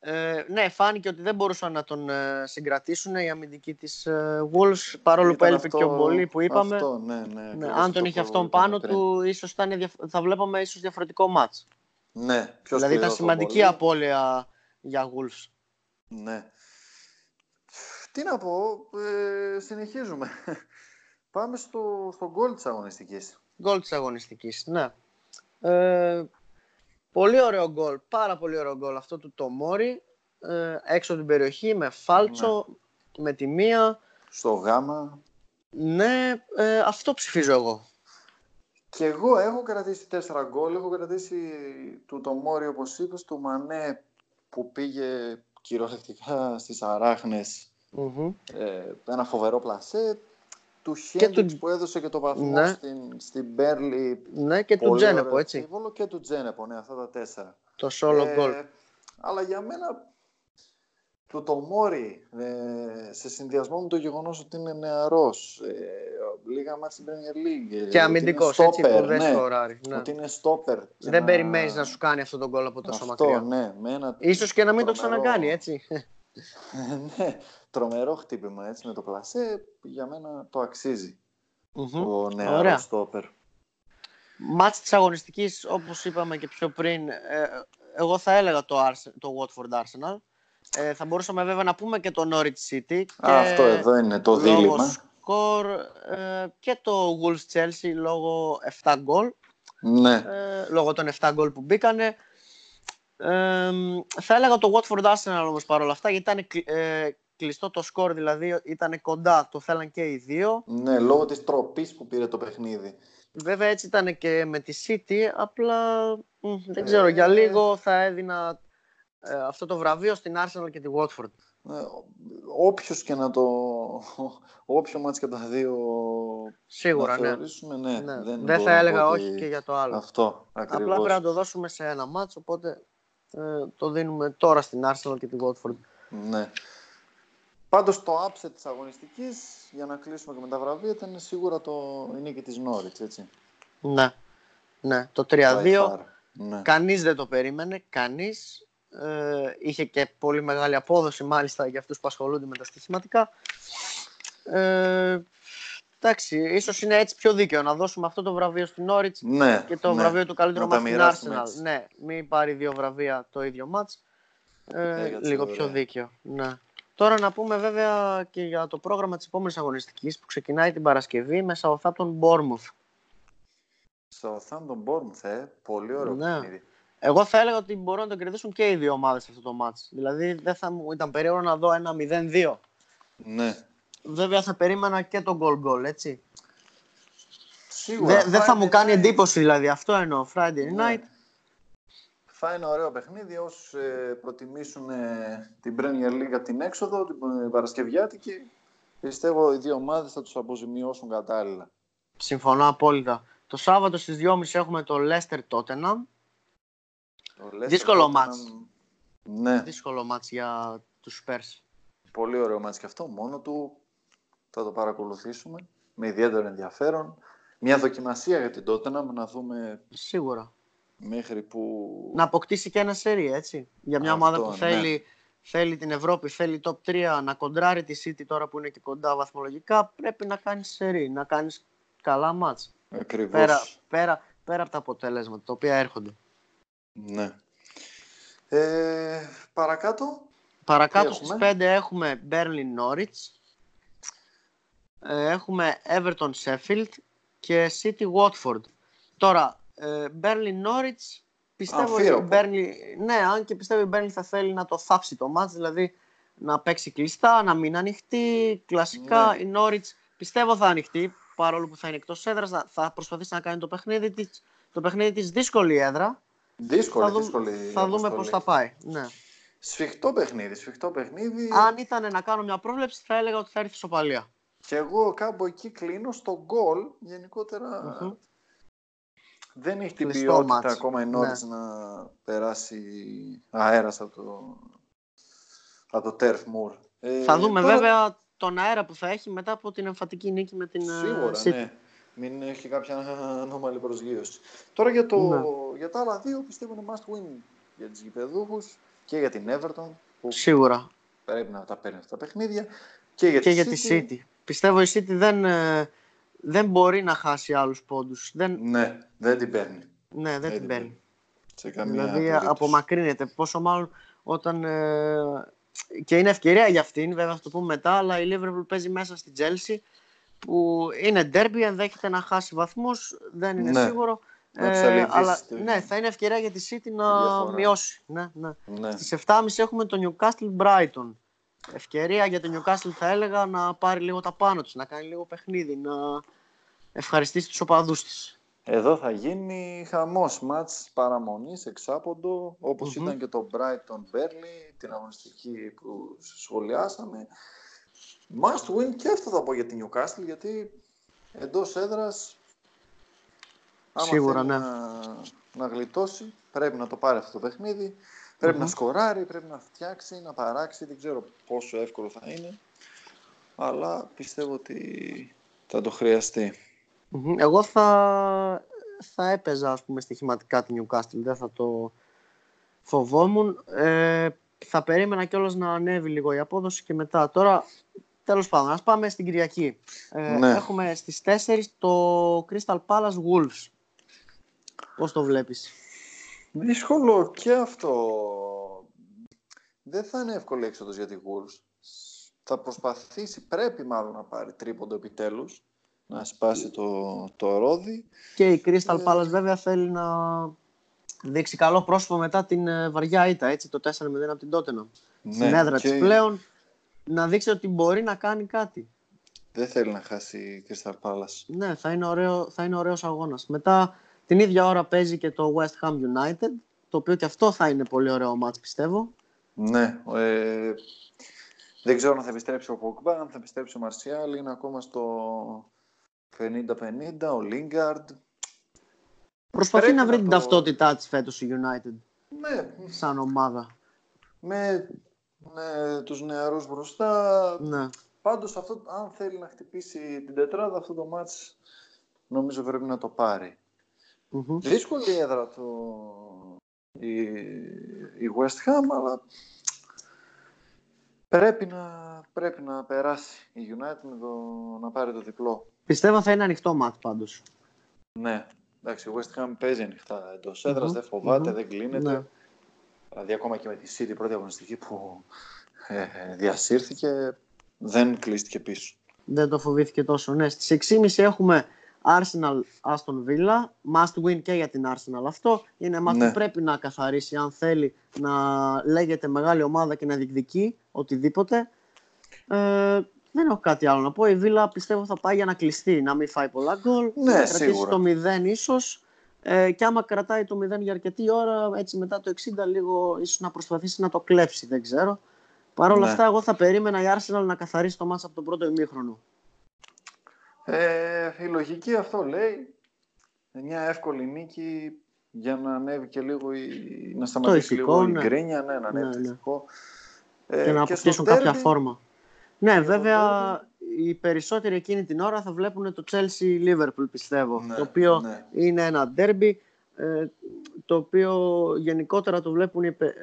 Ε, ναι, φάνηκε ότι δεν μπορούσαν να τον ε, συγκρατήσουν οι αμυντικοί της ε, Wolves, παρόλο που ήταν έλειπε αυτό- και ο Μπολί που είπαμε. Αυτό, ναι, ναι. Ναι, ακριβώς αν αυτό τον είχε που αυτόν είπαμε πάνω πριν. του, ίσως θα, είναι διαφ- θα βλέπαμε ίσως διαφορετικό μάτς. Ναι, πιο δηλαδή ήταν σκληρό το σημαντική Μπολί. απώλεια για Wolves. Ναι. Τι να πω, ε, συνεχίζουμε. Πάμε στο, στο γκολ της αγωνιστικής. Γκολ της αγωνιστικής, ναι. Ε, πολύ ωραίο γκολ, πάρα πολύ ωραίο γκολ αυτό του Τομόρι. Ε, έξω από την περιοχή με φάλτσο, με τη μία. Στο γάμα. Ναι, ε, αυτό ψηφίζω εγώ. Και εγώ έχω κρατήσει τέσσερα γκολ. Έχω κρατήσει του Τομόρι, όπως είπες, του Μανέ που πήγε κυριολεκτικά στις αράχνες. Μμμ. Ε, ένα φοβερό πλασέ. Του του- Χέντριξ που έδωσε και το βαθμό Ναι. στην, στην Μπέρλι. Ναι, και του Πολύ Τζένεπο, ωραίο έτσι. σύμβολο Και του Τζένεπο, ναι, αυτά τα τέσσερα. Το solo Ε, goal. Αλλά για μένα το Τομόρι ε, σε συνδυασμό με το γεγονός ότι είναι νεαρός, ε, λίγα μάτια στην Premier League. ε, Και ότι αμυντικός, είναι έτσι, που stopper, δεν ναι, σκοράρει. Ναι. Ότι είναι στόπερ. Δεν περιμένεις να σου κάνει αυτό τον γκολ από τόσο Αυτό, μακριά. ναι, με ένα Ίσως και να μην το τρομερό- ξανακάνει, έτσι. Ναι, τρομερό χτύπημα έτσι με το πλασέ, για μένα το αξίζει Μμμ. ο Ωραία. νεαρός στόπερ. Μάτς της αγωνιστικής, όπως είπαμε και πιο πριν, ε, εγώ θα έλεγα το, Arse- το Watford Arsenal. Ε, θα μπορούσαμε βέβαια να πούμε και το Norwich City. Και Α, αυτό εδώ είναι το λόγω δίλημα. σκορ ε, και το Wolves Chelsea λόγω 7 γκολ. Ναι, ε, λόγω των 7 γκολ που μπήκανε. Ε, θα έλεγα το Watford Arsenal όμως παρόλα αυτά γιατί ήταν κλει- ε, κλειστό το σκορ δηλαδή ήταν κοντά, το θέλαν και οι δύο. ναι, λόγω της τροπής που πήρε το παιχνίδι. Βέβαια έτσι ήταν και με τη City, απλά μ, δεν ξέρω, για Ε. λίγο θα έδινα ε, αυτό το βραβείο στην Arsenal και τη Watford. Ε, όποιος και να το... Όποιο μάτς και από τα δύο Σίγουρα, να ναι. θεωρήσουμε, ναι. ναι. Δεν, Δεν, μπορώ θα να έλεγα πω όχι ότι- και για το άλλο. Αυτό, ακριβώς. Απλά πρέπει να το δώσουμε σε ένα μάτς, οπότε ε, το δίνουμε τώρα στην Arsenal και τη Watford. Ναι. Πάντως το upset της αγωνιστικής, για να κλείσουμε και με τα βραβεία, ήταν σίγουρα το η νίκη της Νόριτς, έτσι. Ναι, ναι. το By 3-2. far. Ναι. Κανείς δεν το περίμενε, κανείς. Ε, είχε και πολύ μεγάλη απόδοση μάλιστα για αυτούς που ασχολούνται με τα στοιχηματικά. Ε, εντάξει, ίσως είναι έτσι πιο δίκαιο να δώσουμε αυτό το βραβείο στην Norwich ναι, και το ναι. βραβείο του καλύτερου Να τα μας στην μοιράσουμε Arsenal. έτσι. Ναι, μην πάρει δύο βραβεία το ίδιο μάτς. Ε, Έκατσε, λίγο ωραία. πιο δίκαιο. Ναι. Τώρα να πούμε βέβαια και για το πρόγραμμα της επόμενης αγωνιστικής που ξεκινάει την Παρασκευή με Southampton Bournemouth. Southampton Bournemouth, ε. Πολύ ωραίο Ναι. παιχνίδι. Εγώ θα έλεγα ότι μπορούν να το κερδίσουν και οι δύο ομάδες αυτό το μάτς. Δηλαδή δεν θα μου ήταν περίεργο να δω ένα 0-2. Ναι. Βέβαια θα περίμενα και το goal goal, έτσι. Σίγουρα. Δεν δεν θα Friday μου κάνει night. εντύπωση δηλαδή, αυτό εννοώ. Friday Ναι. night. Θα είναι ωραίο παιχνίδι όσους ε, προτιμήσουν ε, την Premier League από την έξοδο, την ε, Παρασκευιάτικη. Πιστεύω οι δύο ομάδες θα τους αποζημιώσουν κατάλληλα. Συμφωνώ απόλυτα. Το Σάββατο στις 2.30 έχουμε το Leicester Tottenham. Το Leicester Δύσκολο Tottenham- μάτς. Ναι, Δύσκολο μάτς για τους Spurs. πολύ ωραίο μάτς και αυτό. Μόνο του θα το παρακολουθήσουμε με ιδιαίτερο ενδιαφέρον. Μια δοκιμασία για την Tottenham να δούμε Σίγουρα. μέχρι που... Να αποκτήσει και ένα σερί, έτσι. Για μια Αυτό, ομάδα που ναι. θέλει, θέλει την Ευρώπη, θέλει top 3, να κοντράρει τη City τώρα που είναι και κοντά βαθμολογικά, πρέπει να κάνεις σερί, να κάνεις καλά μάτς. Ακριβώς. Πέρα, πέρα, πέρα από τα αποτέλεσματα τα οποία έρχονται. Ναι. Ε, παρακάτω. Παρακάτω Τι στις έχουμε; 5 έχουμε Berlin Norwich, ε, έχουμε Everton Sheffield και City Watford. Τώρα, ε, Berlin Norwich πιστεύω ότι η Αμφίροπο. Burnley, ναι, αν και πιστεύω η Burnley θα θέλει να το θάψει το μάτς, δηλαδή να παίξει κλειστά, να μην ανοιχτεί, κλασικά Ναι. η Norwich πιστεύω θα ανοιχτεί, παρόλο που θα είναι εκτός έδρας, θα- θα προσπαθήσει να κάνει το παιχνίδι της, το παιχνίδι της δύσκολη έδρα. Δύσκολη, θα δούμε, δύσκολη θα δούμε αποστολή. πώς θα πάει. Ναι. Σφιχτό παιχνίδι, σφιχτό παιχνίδι. Αν ήταν να κάνω μια πρόβλεψη, θα έλεγα ότι θα έρθει σοπαλία. Και εγώ κάπου εκεί κλείνω στο γκολ. Γενικότερα Μμμ. δεν έχει την Κλειστό ποιότητα μάτς. ακόμα η Ναι. Norwich να περάσει αέρας από το, από το Turf Moor. Ε, θα δούμε τώρα- βέβαια τον αέρα που θα έχει μετά από την εμφατική νίκη με την ε, Σίγουρα, City. ναι. Μην έχει κάποια ανώμαλη προσγείωση. Τώρα για, το, Ναι. για τα άλλα δύο πιστεύω είναι must win για τους γηπεδούχους και για την Everton που Σίγουρα. πρέπει να τα παίρνει αυτά τα παιχνίδια και για, και τη για τη City. Πιστεύω η City δεν, ε, δεν μπορεί να χάσει άλλους πόντους. Δεν, Ναι, δεν την παίρνει. ναι, δεν δεν την την παίρνει. Σε καμία Δηλαδή περίπτωση. απομακρύνεται. Πόσο μάλλον όταν. ε, και είναι ευκαιρία για αυτήν, βέβαια θα το πούμε μετά, αλλά η Liverpool παίζει μέσα στη Chelsea που είναι derby, ενδέχεται να χάσει βαθμούς, δεν είναι Ναι. σίγουρο. Να ψαλιδίσει αλλά τη- ναι, θα είναι ευκαιρία για τη City να διαφορά. μειώσει. Ναι, ναι. Ναι. Στις 7.30 έχουμε το Newcastle Brighton. Ευκαιρία για το Newcastle θα έλεγα να πάρει λίγο τα πάνω της, να κάνει λίγο παιχνίδι, να ευχαριστήσει τους οπαδούς της. Εδώ θα γίνει χαμός μάτς παραμονής, εξάποντο, όπως Μμμ. ήταν και το Brighton Burnley, την αγωνιστική που σχολιάσαμε. Must win και αυτό θα πω για την Newcastle, γιατί εντός έδρας, άμα Σίγουρα, θέλει ναι. να, να γλιτώσει, πρέπει να το πάρει αυτό το παιχνίδι, πρέπει Μμμ. να σκοράρει, πρέπει να φτιάξει, να παράξει, δεν ξέρω πόσο εύκολο θα είναι, αλλά πιστεύω ότι θα το χρειαστεί. Μμμ. Εγώ θα, θα έπαιζα ας πούμε στοιχηματικά την Newcastle, δεν θα το φοβόμουν. Ε, θα περίμενα κιόλας να ανέβει λίγο η απόδοση και μετά. Τώρα, τέλος πάντων, ας πάμε στην Κυριακή. Ε, Ναι. Έχουμε στις 4 το Crystal Palace Wolves. Πώς το βλέπεις; Δύσκολο και αυτό. Δεν θα είναι εύκολη έξοδος για τη Wolves. Θα προσπαθήσει, πρέπει μάλλον να πάρει τρίποντο επιτέλους, να σπάσει το, το ρόδι. Και η Crystal Ε. Palace βέβαια θέλει να δείξει καλό πρόσωπο μετά την ε, βαριά ήττα, έτσι, το 4-0 από την Tottenham. Στην έδρα Ναι, και της πλέον να δείξει ότι μπορεί να κάνει κάτι. Δεν θέλει να χάσει η Crystal Palace. Ναι, θα είναι, ωραίο, θα είναι ωραίος αγώνας. Μετά την ίδια ώρα παίζει και το West Ham United, το οποίο και αυτό θα είναι πολύ ωραίο μάτς πιστεύω. Ναι, ε, δεν ξέρω αν θα επιστρέψει ο Pogba, αν θα επιστρέψει ο Μαρσιάλ, είναι ακόμα στο 50-50, ο Lingard. Προσπαθεί Πρέπει να βρει να την το- ταυτότητά της φέτος η United Ναι, σαν ομάδα. με, με τους νεαρούς μπροστά, Ναι. Πάντως, αυτό, αν θέλει να χτυπήσει την τετράδα, αυτό το μάτς νομίζω πρέπει να το πάρει. Μμμ. Δύσκολη έδρα το, η, η West Ham, αλλά πρέπει να, πρέπει να περάσει η United με το, να πάρει το διπλό. Πιστεύω θα είναι ανοιχτό μάτς πάντως. Ναι, εντάξει, η West Ham παίζει ανοιχτά εντός έδρας, Μμμ, δεν φοβάται, μμμ. δεν κλείνεται. Ναι. Δηλαδή, ακόμα και με τη City πρώτη αγωνιστική που ε, διασύρθηκε, δεν κλείστηκε πίσω. Δεν το φοβήθηκε τόσο. Ναι, στις 6.30 έχουμε Arsenal Aston Villa. Must win και για την Arsenal αυτό. Είναι μάτς Ναι. που πρέπει να καθαρίσει αν θέλει να λέγεται μεγάλη ομάδα και να διεκδικεί οτιδήποτε. Ε, δεν έχω κάτι άλλο να πω. Η Villa πιστεύω θα πάει για να κλειστεί, να μην φάει πολλά γκολ. Ναι, να κρατήσει σίγουρα. το 0 ίσως. Ε, και άμα κρατάει το 0 για αρκετή ώρα, έτσι μετά το 60 λίγο ίσως να προσπαθήσει να το κλέψει, δεν ξέρω. Παρ' όλα Ναι. αυτά, εγώ θα περίμενα η Arsenal να καθαρίσει το μάτς από τον πρώτο ημίχρονο. Ε, η λογική αυτό λέει. Μια εύκολη νίκη για να ανέβει και λίγο η, να σταματήσει ηθικό, λίγο ναι. η γκρίνια, ναι, να ανέβει Ναι, το ναι. ηθικό. Ε, και να στο αποκτήσουν κάποια derby, φόρμα. Ναι, το βέβαια οι περισσότεροι εκείνη την ώρα θα βλέπουν το Chelsea Liverpool πιστεύω. Ναι, το οποίο ναι. είναι ένα derby ε, το οποίο γενικότερα το βλέπουν οι πε-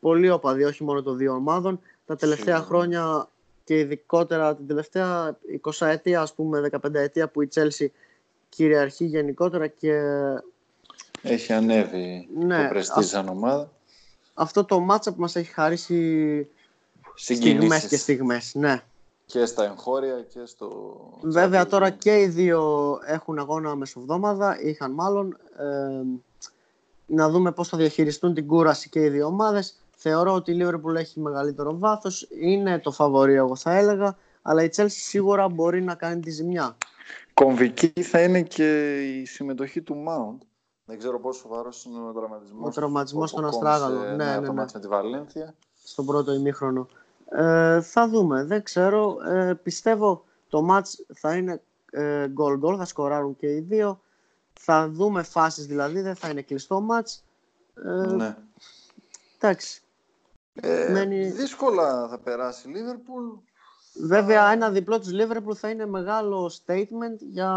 πολλοί οπαδοί, όχι μόνο των δύο ομάδων. Τα τελευταία Σίγουρα. χρόνια και ειδικότερα την τελευταία 20 ετία, ας πούμε 15 ετία που η Chelsea κυριαρχεί γενικότερα και Έχει ανέβει Ναι, το πρεστή ας- σαν ομάδα. αυτό το μάτσα που μας έχει χαρίσει στιγμές Συγκινήσεις και στιγμές. Ναι. και στα εγχώρια και στο... Βέβαια Champions τώρα League. και οι δύο έχουν αγώνα μεσοβδόμαδα, είχαν μάλλον. Ε, να δούμε πώς θα διαχειριστούν την κούραση και οι δύο ομάδες. Θεωρώ ότι η Liverpool έχει μεγαλύτερο βάθος, είναι το φαβορή εγώ θα έλεγα, αλλά η Chelsea σίγουρα μπορεί να κάνει τη ζημιά. Κομβική θα είναι και η συμμετοχή του Mount. Δεν ξέρω πόσο σοβαρός είναι ο τραυματισμός. Ο τραυματισμός στον Αστράγαλο. Ναι, ναι, Το ναι. μάτς με τη Βαλένθια. στον πρώτο ημίχρονο. Ε, θα δούμε, δεν ξέρω. Ε, πιστεύω Το μάτς θα είναι ε, goal goal, θα σκοράρουν και οι δύο. Θα δούμε φάσεις δηλαδή, δεν θα είναι κλειστό μάτς. Ε, ναι. Εντάξει. Ε, μένει- Δύσκολα θα περάσει η Λίβερπουλ. Βέβαια, ένα διπλό της Liverpool θα είναι μεγάλο statement για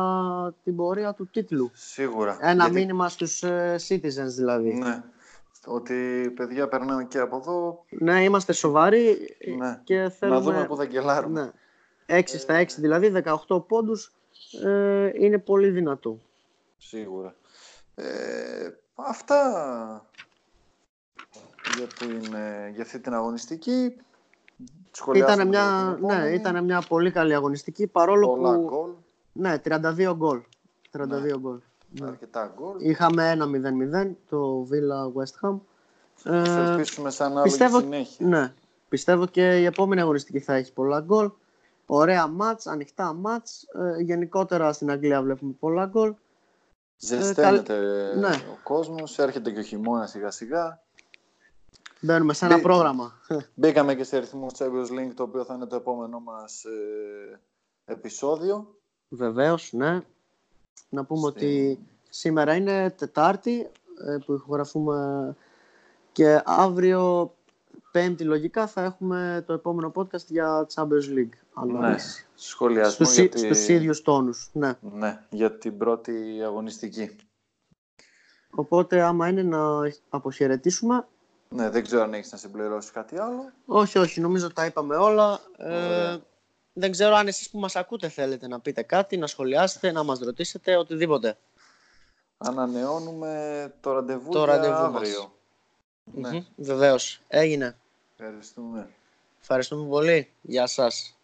την πορεία του τίτλου. Σίγουρα. Ένα Γιατί- μήνυμα στους ε, citizens δηλαδή. Ναι. Ότι παιδιά περνάμε και από εδώ. Ναι, είμαστε σοβαροί Ναι. και θέλουμε... Να δούμε που θα γκελάρουμε. Ναι. 6 στα 6 δηλαδή, 18 πόντους ε, είναι πολύ δυνατό. Σίγουρα. Ε, αυτά για, την, ε, για αυτή την αγωνιστική. Σχολιάσαμε Ήταν για μια, την επόμενη. ναι, ήταν μια πολύ καλή αγωνιστική παρόλο Πολλά που... γκολ. Ναι, 32 γκολ. 32 Ναι. γκολ. Ναι. Αρκετά γκολ. Είχαμε ένα 0-0 το Villa West Ham. Θα Ε, ελπίσουμε σαν άλλο πιστεύω- συνέχεια. ναι, πιστεύω και η επόμενη αγωνιστική θα έχει πολλά γκολ. Ωραία μάτς, ανοιχτά μάτς. Ε, γενικότερα στην Αγγλία βλέπουμε πολλά γκολ. Ζεσταίνεται ναι. ο κόσμος, έρχεται και ο χειμώνας σιγά σιγά. Μπαίνουμε σε ένα Μπή- πρόγραμμα. Μπήκαμε και σε ρυθμό Champions League, το οποίο θα είναι το επόμενό μας ε, επεισόδιο. Βεβαίως, ναι. Να πούμε Στη- ότι σήμερα είναι Τετάρτη ε, που ηχογραφούμε και αύριο Πέμπτη λογικά θα έχουμε το επόμενο podcast για Champions League. Ναι, ανάλυση. σχολιασμό Στους, για, ί- τη... στους ίδιους τόνους, ναι. ναι, για την πρώτη αγωνιστική. Οπότε άμα είναι να αποχαιρετήσουμε. Ναι, δεν ξέρω αν έχεις να συμπληρώσεις κάτι άλλο. Όχι, όχι, νομίζω τα είπαμε όλα. Ε, Ωραία. δεν ξέρω αν εσείς που μας ακούτε θέλετε να πείτε κάτι, να σχολιάσετε, να μας ρωτήσετε, οτιδήποτε. Ανανεώνουμε το ραντεβού Το για ραντεβού μας. αύριο. Ναι, Μμμ, Βεβαίως. Έγινε. ευχαριστούμε. Ευχαριστούμε πολύ. Γεια σας.